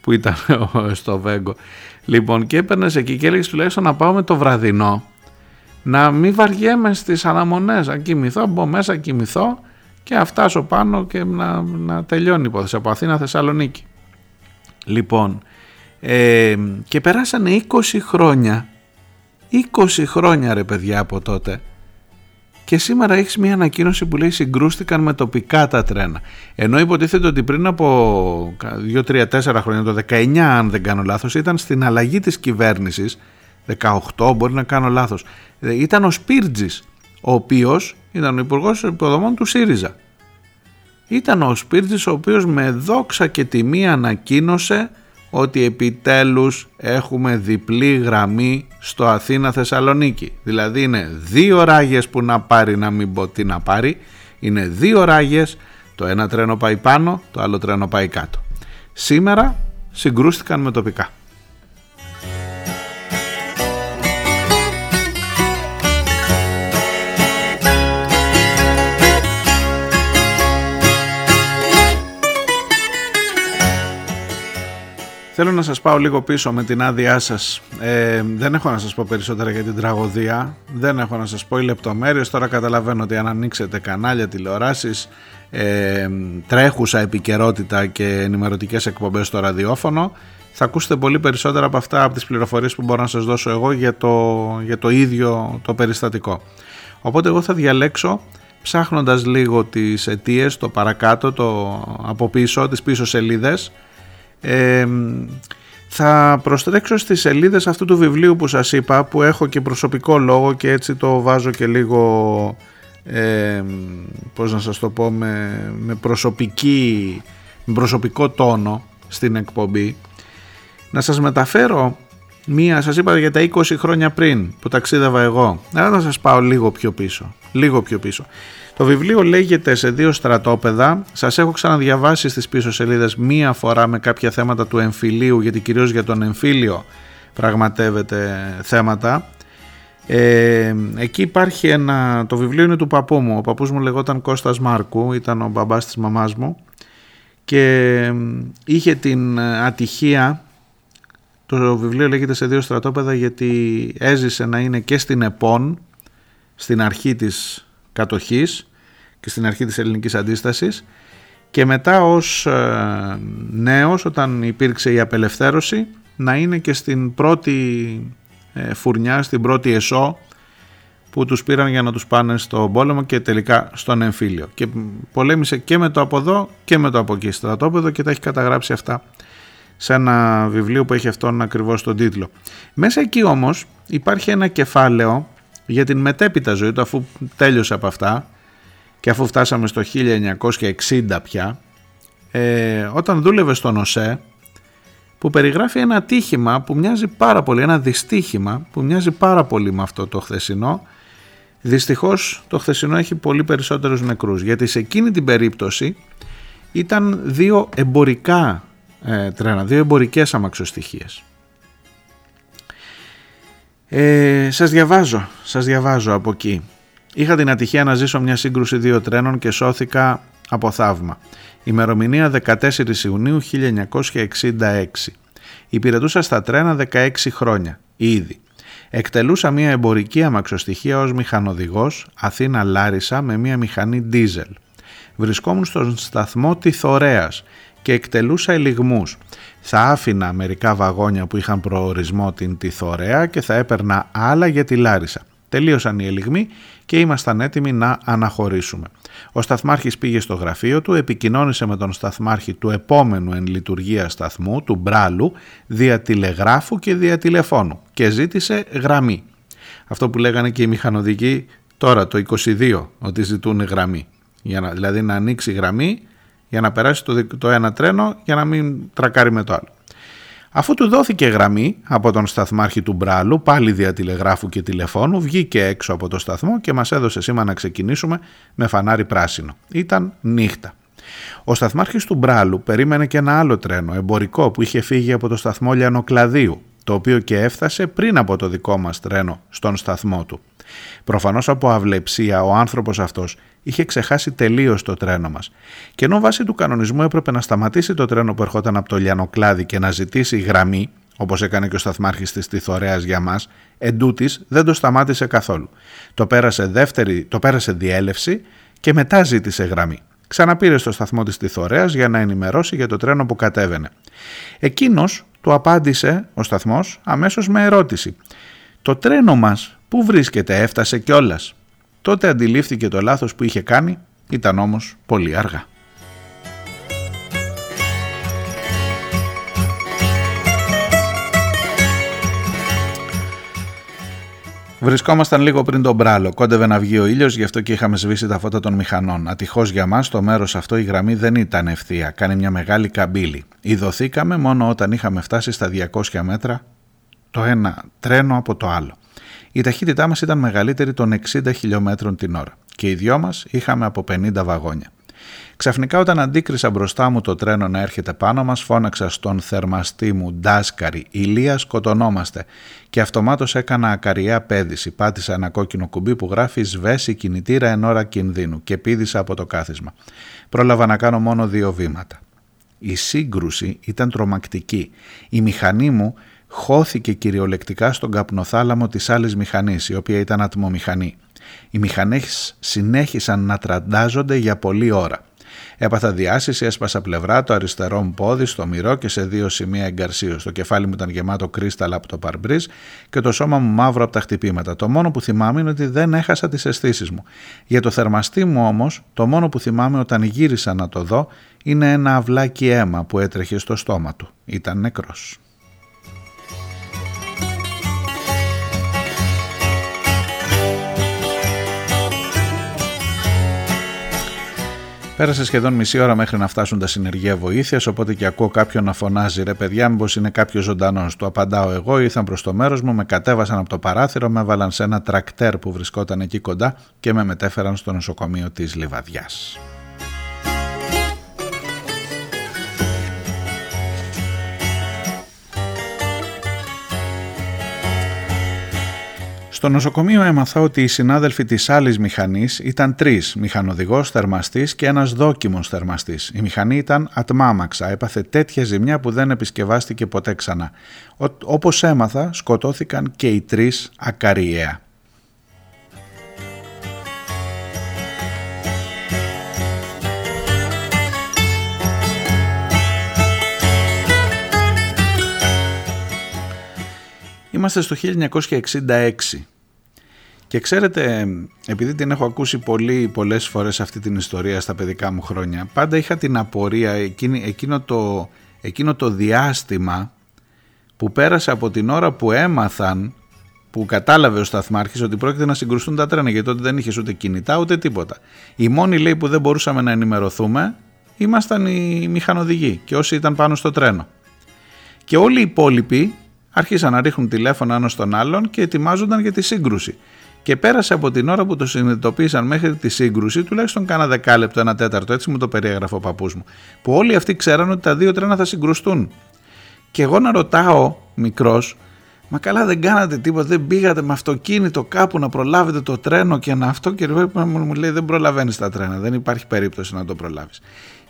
που ήταν στο Βέγκο. Λοιπόν, και έπαιρνες εκεί και έλεγες τουλάχιστον να πάω με το βραδινό να μην βαριέμαι στις αναμονές, να κοιμηθώ, μπω μέσα, κοιμηθώ και να φτάσω πάνω και να, να τελειώνει η υπόθεση από Αθήνα Θεσσαλονίκη. Λοιπόν, ε, και περάσανε 20 χρόνια, 20 χρόνια ρε παιδιά από τότε και σήμερα έχεις μια ανακοίνωση που λέει συγκρούστηκαν με τοπικά τα τρένα. Ενώ υποτίθεται ότι πριν από 2-3-4 χρόνια, το 19 αν δεν κάνω λάθος, ήταν στην αλλαγή της κυβέρνησης 18 μπορεί να κάνω λάθος. Ε, ήταν ο Σπίρτζης ο οποίος ήταν ο υπουργός υποδομών του ΣΥΡΙΖΑ. Ήταν ο Σπίρτζης ο οποίος με δόξα και τιμή ανακοίνωσε ότι επιτέλους έχουμε διπλή γραμμή στο Αθήνα Θεσσαλονίκη. Δηλαδή είναι δύο ράγες που να πάρει να μην πω τι να πάρει. Είναι δύο ράγες το ένα τρένο πάει πάνω το άλλο τρένο πάει κάτω. Σήμερα συγκρούστηκαν με τοπικά Θέλω να σας πάω λίγο πίσω με την άδειά σας. Ε, δεν έχω να σας πω περισσότερα για την τραγωδία. Δεν έχω να σας πω οι λεπτομέρειες. Τώρα καταλαβαίνω ότι αν ανοίξετε κανάλια, τηλεοράσεις, ε, τρέχουσα επικαιρότητα και ενημερωτικές εκπομπές στο ραδιόφωνο, θα ακούσετε πολύ περισσότερα από αυτά, από τις πληροφορίες που μπορώ να σας δώσω εγώ για το, για το ίδιο το περιστατικό. Οπότε εγώ θα διαλέξω ψάχνοντας λίγο τις αιτίες, το παρακάτω, το από πίσω, τις πίσω σελίδες, θα προστρέξω στις σελίδες αυτού του βιβλίου που σας είπα που έχω και προσωπικό λόγο και έτσι το βάζω και λίγο ε, πώς να σας το πω με, με, προσωπική, με προσωπικό τόνο στην εκπομπή. Να σας μεταφέρω μία σας είπα για τα 20 χρόνια πριν που ταξίδευα εγώ. Αλλά να σας πάω λίγο πιο πίσω λίγο πιο πίσω το βιβλίο λέγεται σε δύο στρατόπεδα. Σας έχω ξαναδιαβάσει στις πίσω σελίδες μία φορά με κάποια θέματα του εμφυλίου, γιατί κυρίως για τον εμφύλιο πραγματεύεται θέματα. Ε, εκεί υπάρχει ένα, το βιβλίο είναι του παππού μου, ο παππούς μου λεγόταν Κώστας Μάρκου, ήταν ο μπαμπάς της μαμάς μου και είχε την ατυχία, το βιβλίο λέγεται σε δύο στρατόπεδα γιατί έζησε να είναι και στην ΕΠΟΝ, στην αρχή της κατοχής και στην αρχή της ελληνικής αντίστασης και μετά ως ε, νέος όταν υπήρξε η απελευθέρωση να είναι και στην πρώτη ε, φουρνιά, στην πρώτη εσώ που τους πήραν για να τους πάνε στο πόλεμο και τελικά στον εμφύλιο. Και πολέμησε και με το από εδώ και με το από εκεί στρατόπεδο και τα έχει καταγράψει αυτά σε ένα βιβλίο που έχει αυτόν ακριβώς τον τίτλο. Μέσα εκεί όμως υπάρχει ένα κεφάλαιο για την μετέπειτα ζωή του αφού τέλειωσε από αυτά και αφού φτάσαμε στο 1960 πια ε, όταν δούλευε στον ΟΣΕ που περιγράφει ένα τύχημα που μοιάζει πάρα πολύ, ένα δυστύχημα που μοιάζει πάρα πολύ με αυτό το χθεσινό δυστυχώς το χθεσινό έχει πολύ περισσότερους νεκρούς γιατί σε εκείνη την περίπτωση ήταν δύο εμπορικά ε, τρένα, δύο εμπορικές αμαξοστοιχίες ε, σας διαβάζω, σας διαβάζω από εκεί. Είχα την ατυχία να ζήσω μια σύγκρουση δύο τρένων και σώθηκα από θαύμα. Ημερομηνία 14 Ιουνίου 1966. Υπηρετούσα στα τρένα 16 χρόνια, ήδη. Εκτελούσα μια εμπορική αμαξοστοιχεία ως μηχανοδηγός Αθήνα-Λάρισα με μια μηχανή ντίζελ. Βρισκόμουν στον σταθμό Τιθωρέας και εκτελούσα ελιγμούς. Θα άφηνα μερικά βαγόνια που είχαν προορισμό την Τιθωρέα και θα έπαιρνα άλλα για τη Λάρισα. Τελείωσαν οι ελιγμοί και ήμασταν έτοιμοι να αναχωρήσουμε. Ο σταθμάρχης πήγε στο γραφείο του, επικοινώνησε με τον σταθμάρχη του επόμενου εν λειτουργία σταθμού, του Μπράλου, δια τηλεγράφου και δια τηλεφώνου και ζήτησε γραμμή. Αυτό που λέγανε και οι μηχανοδικοί τώρα το 22, ότι ζητούν γραμμή. Για να, δηλαδή να ανοίξει γραμμή για να περάσει το, το ένα τρένο για να μην τρακάρει με το άλλο. Αφού του δόθηκε γραμμή από τον σταθμάρχη του Μπράλου, πάλι δια τηλεγράφου και τηλεφώνου, βγήκε έξω από το σταθμό και μας έδωσε σήμα να ξεκινήσουμε με φανάρι πράσινο. Ήταν νύχτα. Ο σταθμάρχης του Μπράλου περίμενε και ένα άλλο τρένο, εμπορικό, που είχε φύγει από το σταθμό Λιανοκλαδίου, το οποίο και έφτασε πριν από το δικό μας τρένο στον σταθμό του. Προφανώς από αυλεψία ο άνθρωπος αυτός είχε ξεχάσει τελείως το τρένο μας και ενώ βάσει του κανονισμού έπρεπε να σταματήσει το τρένο που ερχόταν από το Λιανοκλάδι και να ζητήσει γραμμή, όπως έκανε και ο σταθμάρχης της Τιθωρέας για μας, εντούτοις δεν το σταμάτησε καθόλου. Το πέρασε, δεύτερη, το πέρασε διέλευση και μετά ζήτησε γραμμή. Ξαναπήρε στο σταθμό της Τιθωρέας για να ενημερώσει για το τρένο που κατέβαινε. Εκείνος του απάντησε ο σταθμός αμέσως με ερώτηση. «Το τρένο μας που βρίσκεται έφτασε κιόλας. Τότε αντιλήφθηκε το λάθος που είχε κάνει, ήταν όμως πολύ αργά. Βρισκόμασταν λίγο πριν τον μπράλο. Κόντευε να βγει ο ήλιος, γι' αυτό και είχαμε σβήσει τα φώτα των μηχανών. Ατυχώς για μας, το μέρος αυτό η γραμμή δεν ήταν ευθεία. Κάνει μια μεγάλη καμπύλη. Ιδωθήκαμε μόνο όταν είχαμε φτάσει στα 200 μέτρα το ένα τρένο από το άλλο. Η ταχύτητά μας ήταν μεγαλύτερη των 60 χιλιόμετρων την ώρα και οι δυο μας είχαμε από 50 βαγόνια. Ξαφνικά όταν αντίκρισα μπροστά μου το τρένο να έρχεται πάνω μας φώναξα στον θερμαστή μου «Ντάσκαρη, ηλία σκοτωνόμαστε» και αυτομάτως έκανα ακαριέα πέδηση. Πάτησα ένα κόκκινο κουμπί που γράφει «Σβέσει κινητήρα εν ώρα κινδύνου» και πήδησα από το κάθισμα. Πρόλαβα να κάνω μόνο δύο βήματα. Η σύγκρουση ήταν τρομακτική. Η μηχανή μου χώθηκε κυριολεκτικά στον καπνοθάλαμο της άλλης μηχανής, η οποία ήταν ατμομηχανή. Οι μηχανές συνέχισαν να τραντάζονται για πολλή ώρα. Έπαθα διάσηση, έσπασα πλευρά, το αριστερό μου πόδι στο μυρό και σε δύο σημεία εγκαρσίου. Το κεφάλι μου ήταν γεμάτο κρίσταλα από το παρμπρίζ και το σώμα μου μαύρο από τα χτυπήματα. Το μόνο που θυμάμαι είναι ότι δεν έχασα τις αισθήσεις μου. Για το θερμαστή μου όμως, το μόνο που θυμάμαι όταν γύρισα να το δω είναι ένα αυλάκι αίμα που έτρεχε στο στόμα του. Ήταν νεκρός. Πέρασε σχεδόν μισή ώρα μέχρι να φτάσουν τα συνεργεία βοήθειας, οπότε και ακούω κάποιον να φωνάζει: Ρε παιδιά, μήπως είναι κάποιος ζωντανός. Του απαντάω εγώ, ήρθαν προς το μέρος μου, με κατέβασαν από το παράθυρο, με έβαλαν σε ένα τρακτέρ που βρισκόταν εκεί κοντά και με μετέφεραν στο νοσοκομείο της Λιβαδιάς. Στο νοσοκομείο έμαθα ότι οι συνάδελφοι της άλλης μηχανής ήταν τρεις, μηχανοδηγός, θερμαστής και ένας δόκιμος θερμαστής. Η μηχανή ήταν ατμάμαξα, έπαθε τέτοια ζημιά που δεν επισκευάστηκε ποτέ ξανά. όπως έμαθα, σκοτώθηκαν και οι τρεις ακαριέα. Είμαστε στο 1966 και ξέρετε, επειδή την έχω ακούσει πολύ, πολλές φορές αυτή την ιστορία στα παιδικά μου χρόνια, πάντα είχα την απορία εκείνο, το, εκείνο το διάστημα που πέρασε από την ώρα που έμαθαν, που κατάλαβε ο σταθμάρχης ότι πρόκειται να συγκρουστούν τα τρένα, γιατί τότε δεν είχες ούτε κινητά ούτε τίποτα. Οι μόνοι λέει που δεν μπορούσαμε να ενημερωθούμε ήμασταν οι μηχανοδηγοί και όσοι ήταν πάνω στο τρένο. Και όλοι οι υπόλοιποι άρχισαν να ρίχνουν τηλέφωνα ένας στον άλλον και ετοιμάζονταν για τη σύγκρουση. Και πέρασε από την ώρα που το συνειδητοποίησαν μέχρι τη σύγκρουση, τουλάχιστον κάνα δεκάλεπτο, ένα τέταρτο, έτσι μου το περιέγραφε ο παππούς μου, που όλοι αυτοί ξέραν ότι τα δύο τρένα θα συγκρουστούν. Και εγώ να ρωτάω, μικρός, Μα καλά δεν κάνατε τίποτα, δεν πήγατε με αυτοκίνητο κάπου να προλάβετε το τρένο και να αυτό και μου λέει δεν προλαβαίνεις τα τρένα, δεν υπάρχει περίπτωση να το προλάβεις.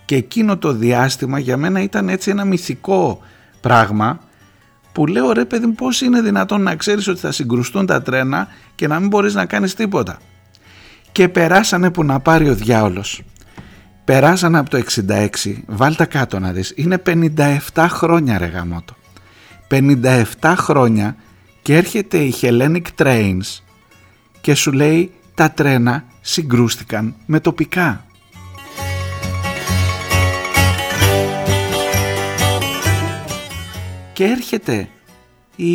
Και εκείνο το διάστημα για μένα ήταν έτσι ένα μυθικό πράγμα που λέω ρε παιδί πώς είναι δυνατόν να ξέρεις ότι θα συγκρουστούν τα τρένα και να μην μπορείς να κάνεις τίποτα. Και περάσανε που να πάρει ο διάολος. Περάσανε από το 66, βάλτε κάτω να δεις, είναι 57 χρόνια ρε γαμότο. 57 χρόνια και έρχεται η Hellenic Trains και σου λέει τα τρένα συγκρούστηκαν με τοπικά. Και έρχεται η,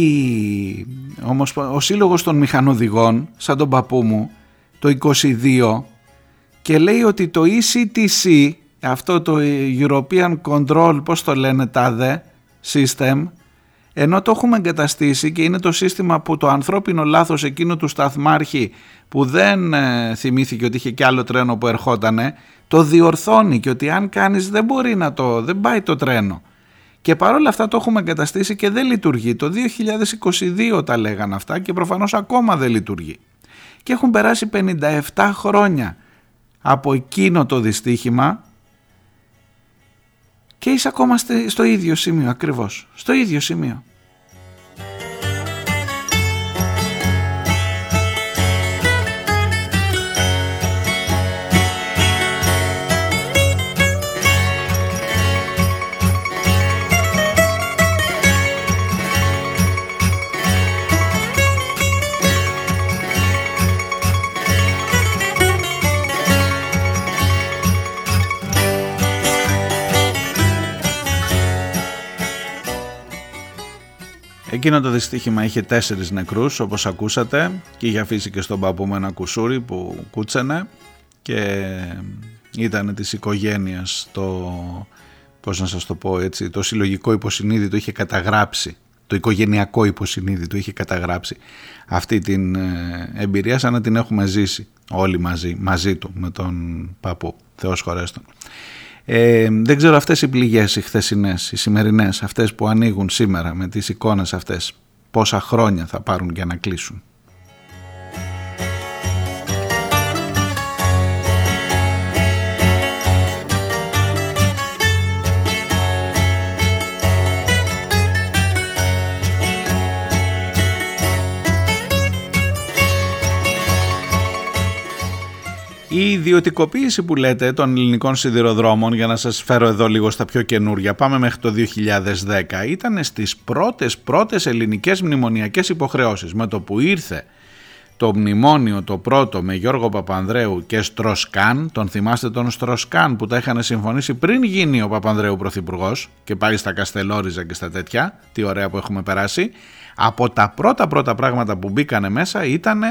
όμως, ο σύλλογος των μηχανοδηγών σαν τον παππού μου το 22 και λέει ότι το ECTC αυτό το European Control πώς το λένε τάδε system ενώ το έχουμε εγκαταστήσει και είναι το σύστημα που το ανθρώπινο λάθος εκείνου του σταθμάρχη που δεν ε, θυμήθηκε ότι είχε κι άλλο τρένο που ερχότανε, το διορθώνει και ότι αν κάνεις δεν μπορεί να το, δεν πάει το τρένο. Και παρόλα αυτά το έχουμε εγκαταστήσει και δεν λειτουργεί. Το 2022 τα λέγανε αυτά και προφανώς ακόμα δεν λειτουργεί. Και έχουν περάσει 57 χρόνια από εκείνο το δυστύχημα και είσαι ακόμα στο ίδιο σημείο ακριβώς. Στο ίδιο σημείο. Εκείνο το δυστύχημα είχε τέσσερις νεκρούς όπως ακούσατε και είχε αφήσει και στον παππού με ένα κουσούρι που κούτσενε και ήταν της οικογένειας το, πώς να σας το πω έτσι, το συλλογικό υποσυνείδητο είχε καταγράψει το οικογενειακό υποσυνείδητο είχε καταγράψει αυτή την ε, εμπειρία σαν να την έχουμε ζήσει όλοι μαζί, μαζί του με τον παππού, Θεός χωρέστον. Ε, δεν ξέρω αυτές οι πληγές οι χθεσινές, οι σημερινές, αυτές που ανοίγουν σήμερα με τις εικόνες αυτές, πόσα χρόνια θα πάρουν για να κλείσουν; Η ιδιωτικοποίηση που λέτε των ελληνικών σιδηροδρόμων, για να σας φέρω εδώ λίγο στα πιο καινούρια, πάμε μέχρι το 2010, ήταν στις πρώτες πρώτες ελληνικές μνημονιακές υποχρεώσεις. Με το που ήρθε το μνημόνιο το πρώτο με Γιώργο Παπανδρέου και Στροσκάν, τον θυμάστε τον Στροσκάν που τα είχαν συμφωνήσει πριν γίνει ο Παπανδρέου πρωθυπουργός και πάει στα Καστελόριζα και στα τέτοια, τι ωραία που έχουμε περάσει, από τα πρώτα πρώτα πράγματα που μπήκανε μέσα ήταν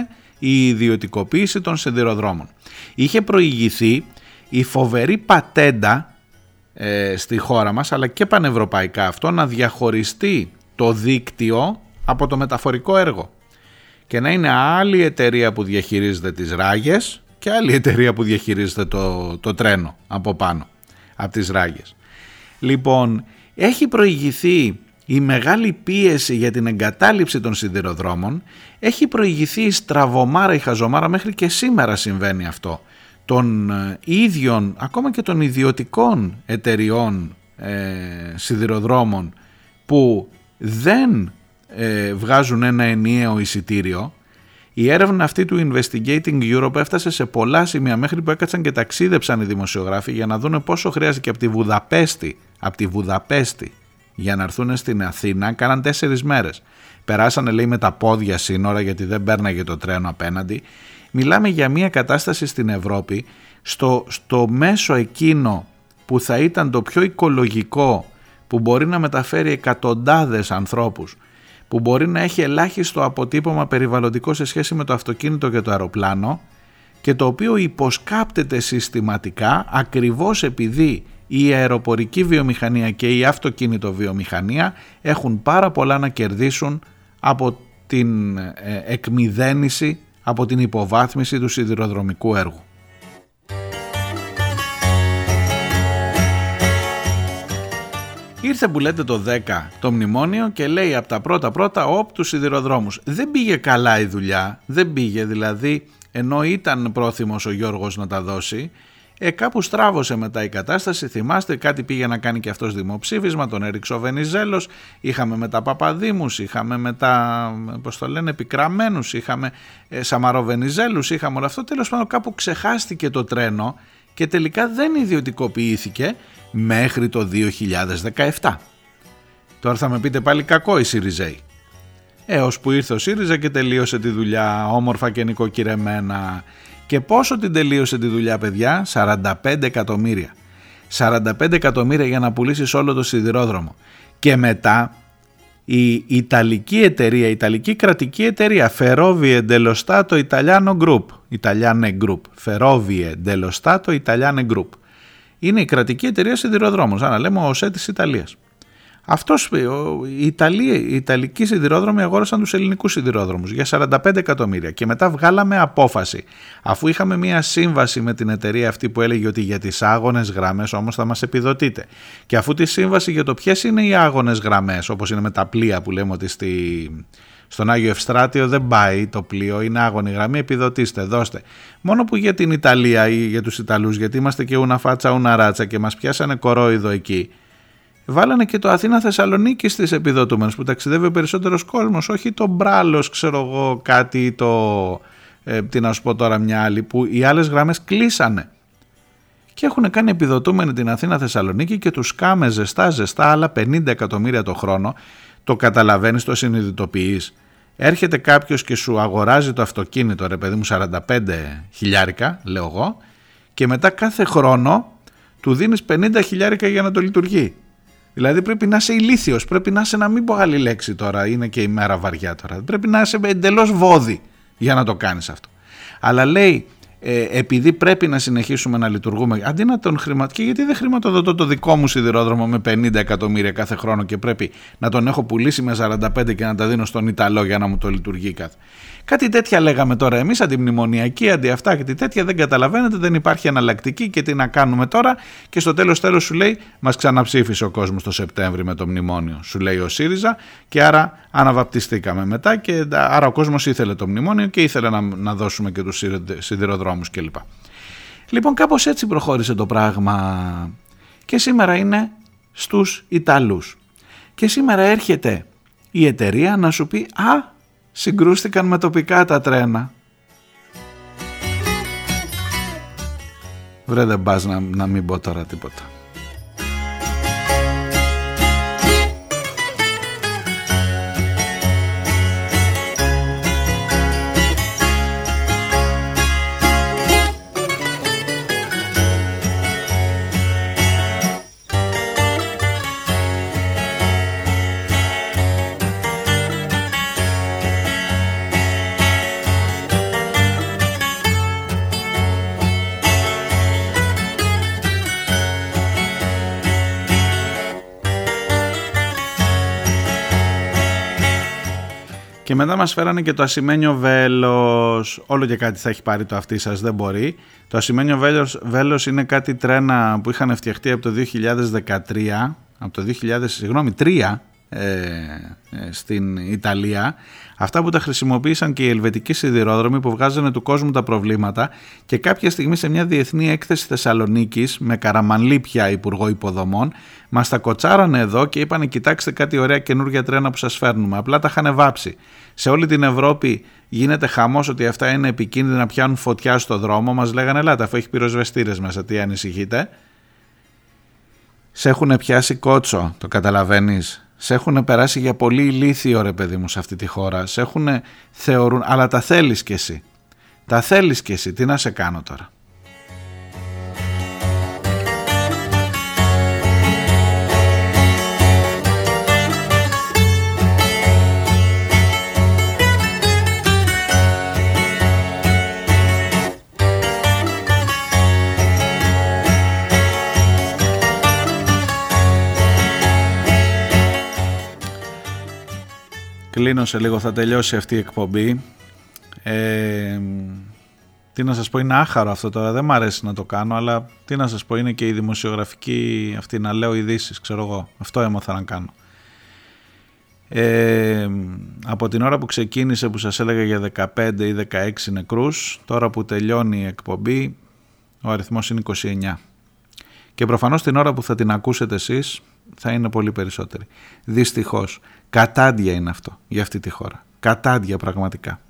η ιδιωτικοποίηση των σιδηροδρόμων. Είχε προηγηθεί η φοβερή πατέντα ε, στη χώρα μας αλλά και πανευρωπαϊκά αυτό να διαχωριστεί το δίκτυο από το μεταφορικό έργο και να είναι άλλη εταιρεία που διαχειρίζεται τις ράγες και άλλη εταιρεία που διαχειρίζεται το, το τρένο από πάνω από τις ράγες. Λοιπόν, έχει προηγηθεί η μεγάλη πίεση για την εγκατάλειψη των σιδηροδρόμων έχει προηγηθεί η στραβωμάρα, η χαζομάρα, μέχρι και σήμερα συμβαίνει αυτό, των ε, ίδιων, ακόμα και των ιδιωτικών εταιριών ε, σιδηροδρόμων που δεν ε, βγάζουν ένα ενιαίο εισιτήριο. Η έρευνα αυτή του Investigating Europe έφτασε σε πολλά σημεία μέχρι που έκατσαν και ταξίδεψαν οι δημοσιογράφοι για να δουν πόσο χρειάζεται και από τη Βουδαπέστη, από τη Βουδαπέστη για να έρθουν στην Αθήνα κάναν τέσσερις μέρες. Περάσανε λέει με τα πόδια σύνορα γιατί δεν πέρναγε το τρένο απέναντι. Μιλάμε για μια κατάσταση στην Ευρώπη στο, στο μέσο εκείνο που θα ήταν το πιο οικολογικό που μπορεί να μεταφέρει εκατοντάδες ανθρώπους που μπορεί να έχει ελάχιστο αποτύπωμα περιβαλλοντικό σε σχέση με το αυτοκίνητο και το αεροπλάνο και το οποίο υποσκάπτεται συστηματικά ακριβώς επειδή η αεροπορική βιομηχανία και η αυτοκίνητο βιομηχανία έχουν πάρα πολλά να κερδίσουν από την ε, εκμυδένιση, από την υποβάθμιση του σιδηροδρομικού έργου. Ήρθε που λέτε το 10 το μνημόνιο και λέει από τα πρώτα πρώτα όπ τους σιδηροδρόμους. Δεν πήγε καλά η δουλειά, δεν πήγε δηλαδή ενώ ήταν πρόθυμος ο Γιώργος να τα δώσει ε, κάπου στράβωσε μετά η κατάσταση. Θυμάστε, κάτι πήγε να κάνει και αυτός δημοψήφισμα. Τον έριξε ο Βενιζέλος. Είχαμε μετά Παπαδήμους, είχαμε μετά, πώς το λένε, επικραμένους, είχαμε ε, Σαμαροβενιζέλους, είχαμε όλο αυτό. Τέλος πάντων, κάπου ξεχάστηκε το τρένο και τελικά δεν ιδιωτικοποιήθηκε μέχρι το 2017. Τώρα θα με πείτε πάλι κακό η Σιριζέη. Έως που ήρθε ο ΣΥΡΙΖΑ και τελείωσε τη δουλειά όμορφα και νοικοκυρεμένα και πόσο την τελείωσε τη δουλειά παιδιά, 45 εκατομμύρια. 45 εκατομμύρια για να πουλήσεις όλο το σιδηρόδρομο. Και μετά η Ιταλική εταιρεία, η Ιταλική κρατική εταιρεία Ferrovie dello Stato Italiano Group, Italiane Group, Ferrovie dello Stato Italiane Group. Είναι η κρατική εταιρεία σιδηροδρόμων, σαν να λέμε ο ΣΕ της Ιταλίας. Αυτός, οι, Ιταλοί, οι Ιταλικοί σιδηρόδρομοι αγόρασαν τους ελληνικούς σιδηρόδρομους για 45 εκατομμύρια και μετά βγάλαμε απόφαση. Αφού είχαμε μια σύμβαση με την εταιρεία αυτή που έλεγε ότι για τις άγονες γραμμές όμως θα μας επιδοτείτε. Και αφού τη σύμβαση για το ποιες είναι οι άγονες γραμμές, όπως είναι με τα πλοία που λέμε ότι στη, στον Άγιο Ευστράτιο δεν πάει το πλοίο, είναι άγωνη γραμμή, επιδοτήστε, δώστε. Μόνο που για την Ιταλία ή για τους Ιταλούς, γιατί είμαστε και ούνα φάτσα ούνα ράτσα και μας πιάσανε κορόιδο εκεί, Βάλανε και το Αθήνα Θεσσαλονίκη στις επιδοτούμενες που ταξιδεύει ο περισσότερος κόσμος, όχι το μπράλος, ξέρω εγώ, κάτι το. Ε, τι να σου πω τώρα, μια άλλη, που οι άλλες γραμμές κλείσανε. Και έχουν κάνει επιδοτούμενη την Αθήνα Θεσσαλονίκη και τους κάμε ζεστά, ζεστά άλλα 50 εκατομμύρια το χρόνο. Το καταλαβαίνεις, το συνειδητοποιείς. Έρχεται κάποιος και σου αγοράζει το αυτοκίνητο, ρε παιδί μου, 45 χιλιάρικα, λέω εγώ, και μετά κάθε χρόνο του δίνεις 50 χιλιάρικα για να το λειτουργεί. Δηλαδή πρέπει να είσαι ηλίθιος, πρέπει να είσαι να μην πω άλλη λέξη τώρα, είναι και η μέρα βαριά τώρα. Πρέπει να είσαι εντελώς βόδι για να το κάνεις αυτό. Αλλά λέει, ε, επειδή πρέπει να συνεχίσουμε να λειτουργούμε, αντί να τον χρηματοδοτώ, γιατί δεν χρηματοδοτώ το δικό μου σιδηρόδρομο με 50 εκατομμύρια κάθε χρόνο και πρέπει να τον έχω πουλήσει με 45 και να τα δίνω στον Ιταλό για να μου το λειτουργεί κάθε. Κάτι τέτοια λέγαμε τώρα εμείς, αντιμνημονιακή, αντι αυτά και τέτοια δεν καταλαβαίνετε, δεν υπάρχει εναλλακτική και τι να κάνουμε τώρα. Και στο τέλος τέλος σου λέει, μας ξαναψήφισε ο κόσμος το Σεπτέμβρη με το μνημόνιο, σου λέει ο ΣΥΡΙΖΑ, και άρα αναβαπτιστήκαμε μετά. Και άρα ο κόσμος ήθελε το μνημόνιο και ήθελε να, να δώσουμε και τους σιδηροδρόμους κλπ. Λοιπόν, κάπως έτσι προχώρησε το πράγμα. Και σήμερα είναι στους Ιταλούς. Και σήμερα έρχεται η εταιρεία να σου πει «Α, συγκρούστηκαν με τοπικά τα τρένα. Βρε δεν πας να, να μην πω τώρα τίποτα. Και μετά μας φέρανε και το ασημένιο βέλος. Όλο και κάτι θα έχει πάρει το αυτί σας, δεν μπορεί. Το ασημένιο βέλος, βέλος είναι κάτι τρένα που είχαν φτιαχτεί από το 2013, από το 2000, συγγνώμη, 3 ε, ε, στην Ιταλία αυτά που τα χρησιμοποίησαν και οι ελβετικοί σιδηρόδρομοι που βγάζανε του κόσμου τα προβλήματα και κάποια στιγμή σε μια διεθνή έκθεση Θεσσαλονίκης με Καραμανλή πια υπουργό υποδομών μας τα κοτσάρανε εδώ και είπανε κοιτάξτε κάτι ωραία καινούργια τρένα που σας φέρνουμε απλά τα είχαν βάψει σε όλη την Ευρώπη γίνεται χαμός ότι αυτά είναι επικίνδυνα πιάνουν φωτιά στο δρόμο. Μας λέγανε ελάτε αφού έχει πυροσβεστήρες μέσα τι ανησυχείτε σε έχουν πιάσει κότσο το καταλαβαίνεις. Σε έχουν περάσει για πολύ ηλίθιο ρε παιδί μου σε αυτή τη χώρα, σε έχουν θεωρούν, αλλά τα θέλεις κι εσύ. Τα θέλεις κι εσύ, τι να σε κάνω τώρα. Κλείνω σε λίγο, θα τελειώσει αυτή η εκπομπή. Ε, τι να σας πω, είναι άχαρο αυτό τώρα, δεν μ' αρέσει να το κάνω, αλλά τι να σας πω, είναι και η δημοσιογραφική αυτή να λέω ειδήσεις, ξέρω εγώ. Αυτό έμαθα να κάνω. Ε, από την ώρα που ξεκίνησε που σας έλεγα για 15 ή 16 νεκρούς, τώρα που τελειώνει η εκπομπή, ο αριθμός είναι 29. Και προφανώς την ώρα που θα την ακούσετε εσείς θα είναι πολύ περισσότεροι. Δυστυχώς. Κατάντια είναι αυτό για αυτή τη χώρα. Κατάντια πραγματικά.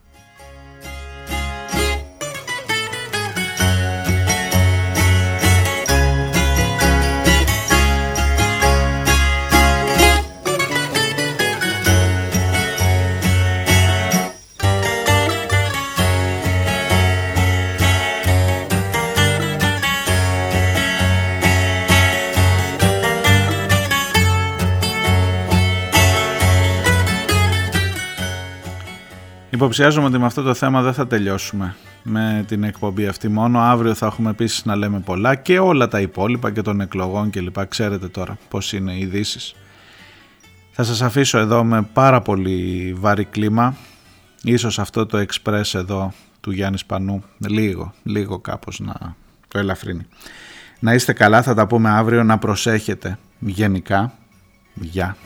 Υποψιάζομαι ότι με αυτό το θέμα δεν θα τελειώσουμε με την εκπομπή αυτή μόνο. Αύριο θα έχουμε επίσης να λέμε πολλά και όλα τα υπόλοιπα και των εκλογών κλπ. Ξέρετε τώρα πώς είναι οι ειδήσεις. Θα σας αφήσω εδώ με πάρα πολύ βαρύ κλίμα. Ίσως αυτό το εξπρές εδώ του Γιάννη Σπανού λίγο, λίγο κάπως να το ελαφρύνει. Να είστε καλά, θα τα πούμε αύριο, να προσέχετε γενικά. Γεια.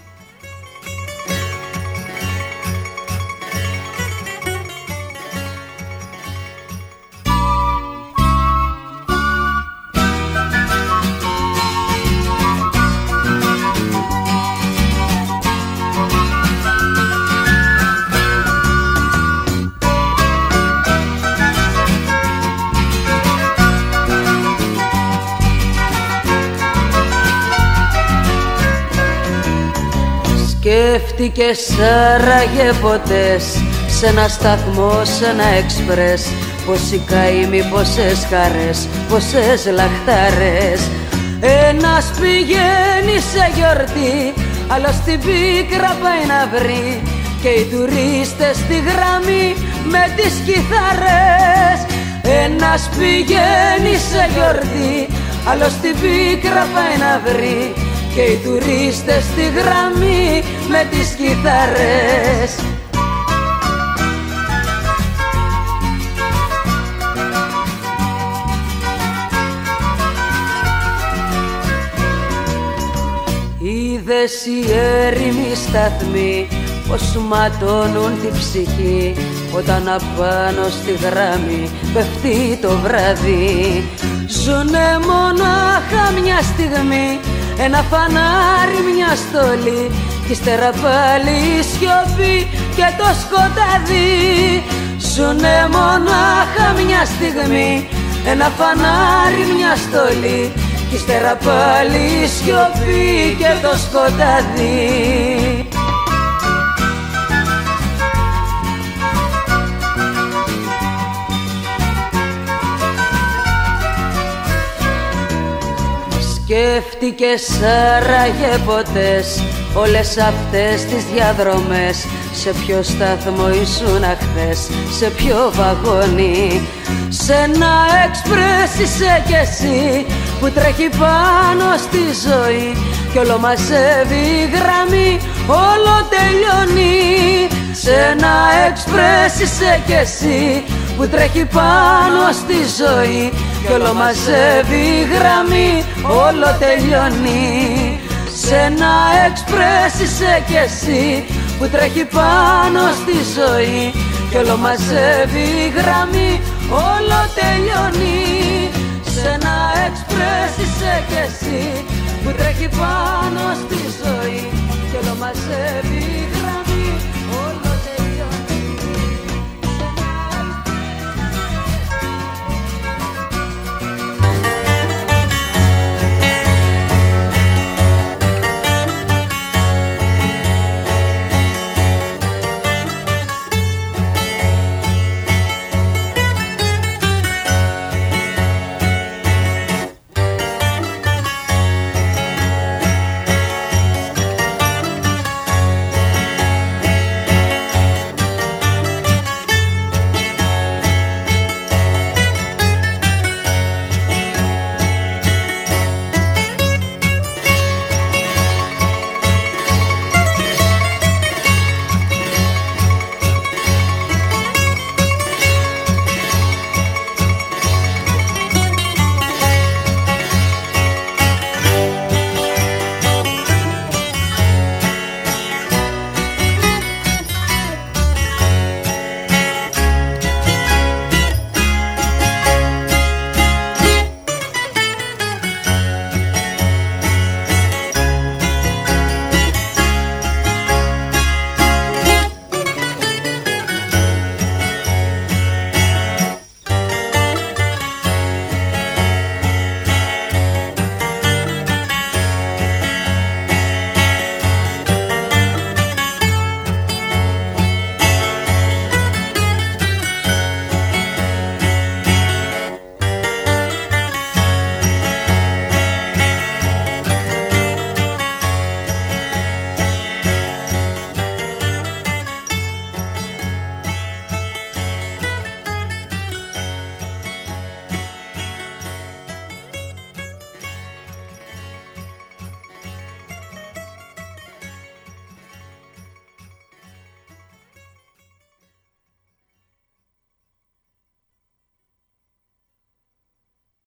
Σκέφτηκε σαραγεποτές σε ένα σταθμό, σε ένα εξπρές. Πόσοι καημοί, πόσες χαρές, πόσες λαχταρές Ένας πηγαίνει σε γιορτή, άλλος στην πίκρα πάει να βρει. Και οι τουρίστες στη γραμμή με τις κιθαρές Ένας πηγαίνει σε γιορτή, άλλος στην πίκρα πάει να βρει και οι τουρίστες στη γραμμή με τις κιθαρές. Είδες οι έρημοι σταθμοί πως ματώνουν την ψυχή όταν απάνω στη γράμμη πέφτει το βράδυ. Ζουνε μονάχα μια στιγμή ένα φανάρι, μια στολή κι ύστερα πάλι η σιωπή και το σκοτάδι. Ζουνε μονάχα μια στιγμή ένα φανάρι, μια στολή κι ύστερα πάλι η σιωπή και το σκοτάδι Σκέφτηκες άραγε ποτές όλες αυτές τις διαδρομές. Σε ποιο σταθμό ήσουν χθες, σε ποιο βαγόνι. Σε ένα εξπρές είσαι κι εσύ που τρέχει πάνω στη ζωή. Κι όλο μαζεύει η γραμμή, όλο τελειώνει. Σε ένα εξπρές είσαι κι εσύ που τρέχει πάνω στη ζωή κι όλο μαζεύει η γραμμή, όλο τελειώνει. Σ' ένα εξπρές είσαι κι εσύ που τρέχει πάνω στη ζωή Κι όλο μαζεύει η γραμμή, όλο τελειώνει. Σ' ένα εξπρές είσαι κι εσύ που τρέχει πάνω στη ζωή Κι όλο μαζεύει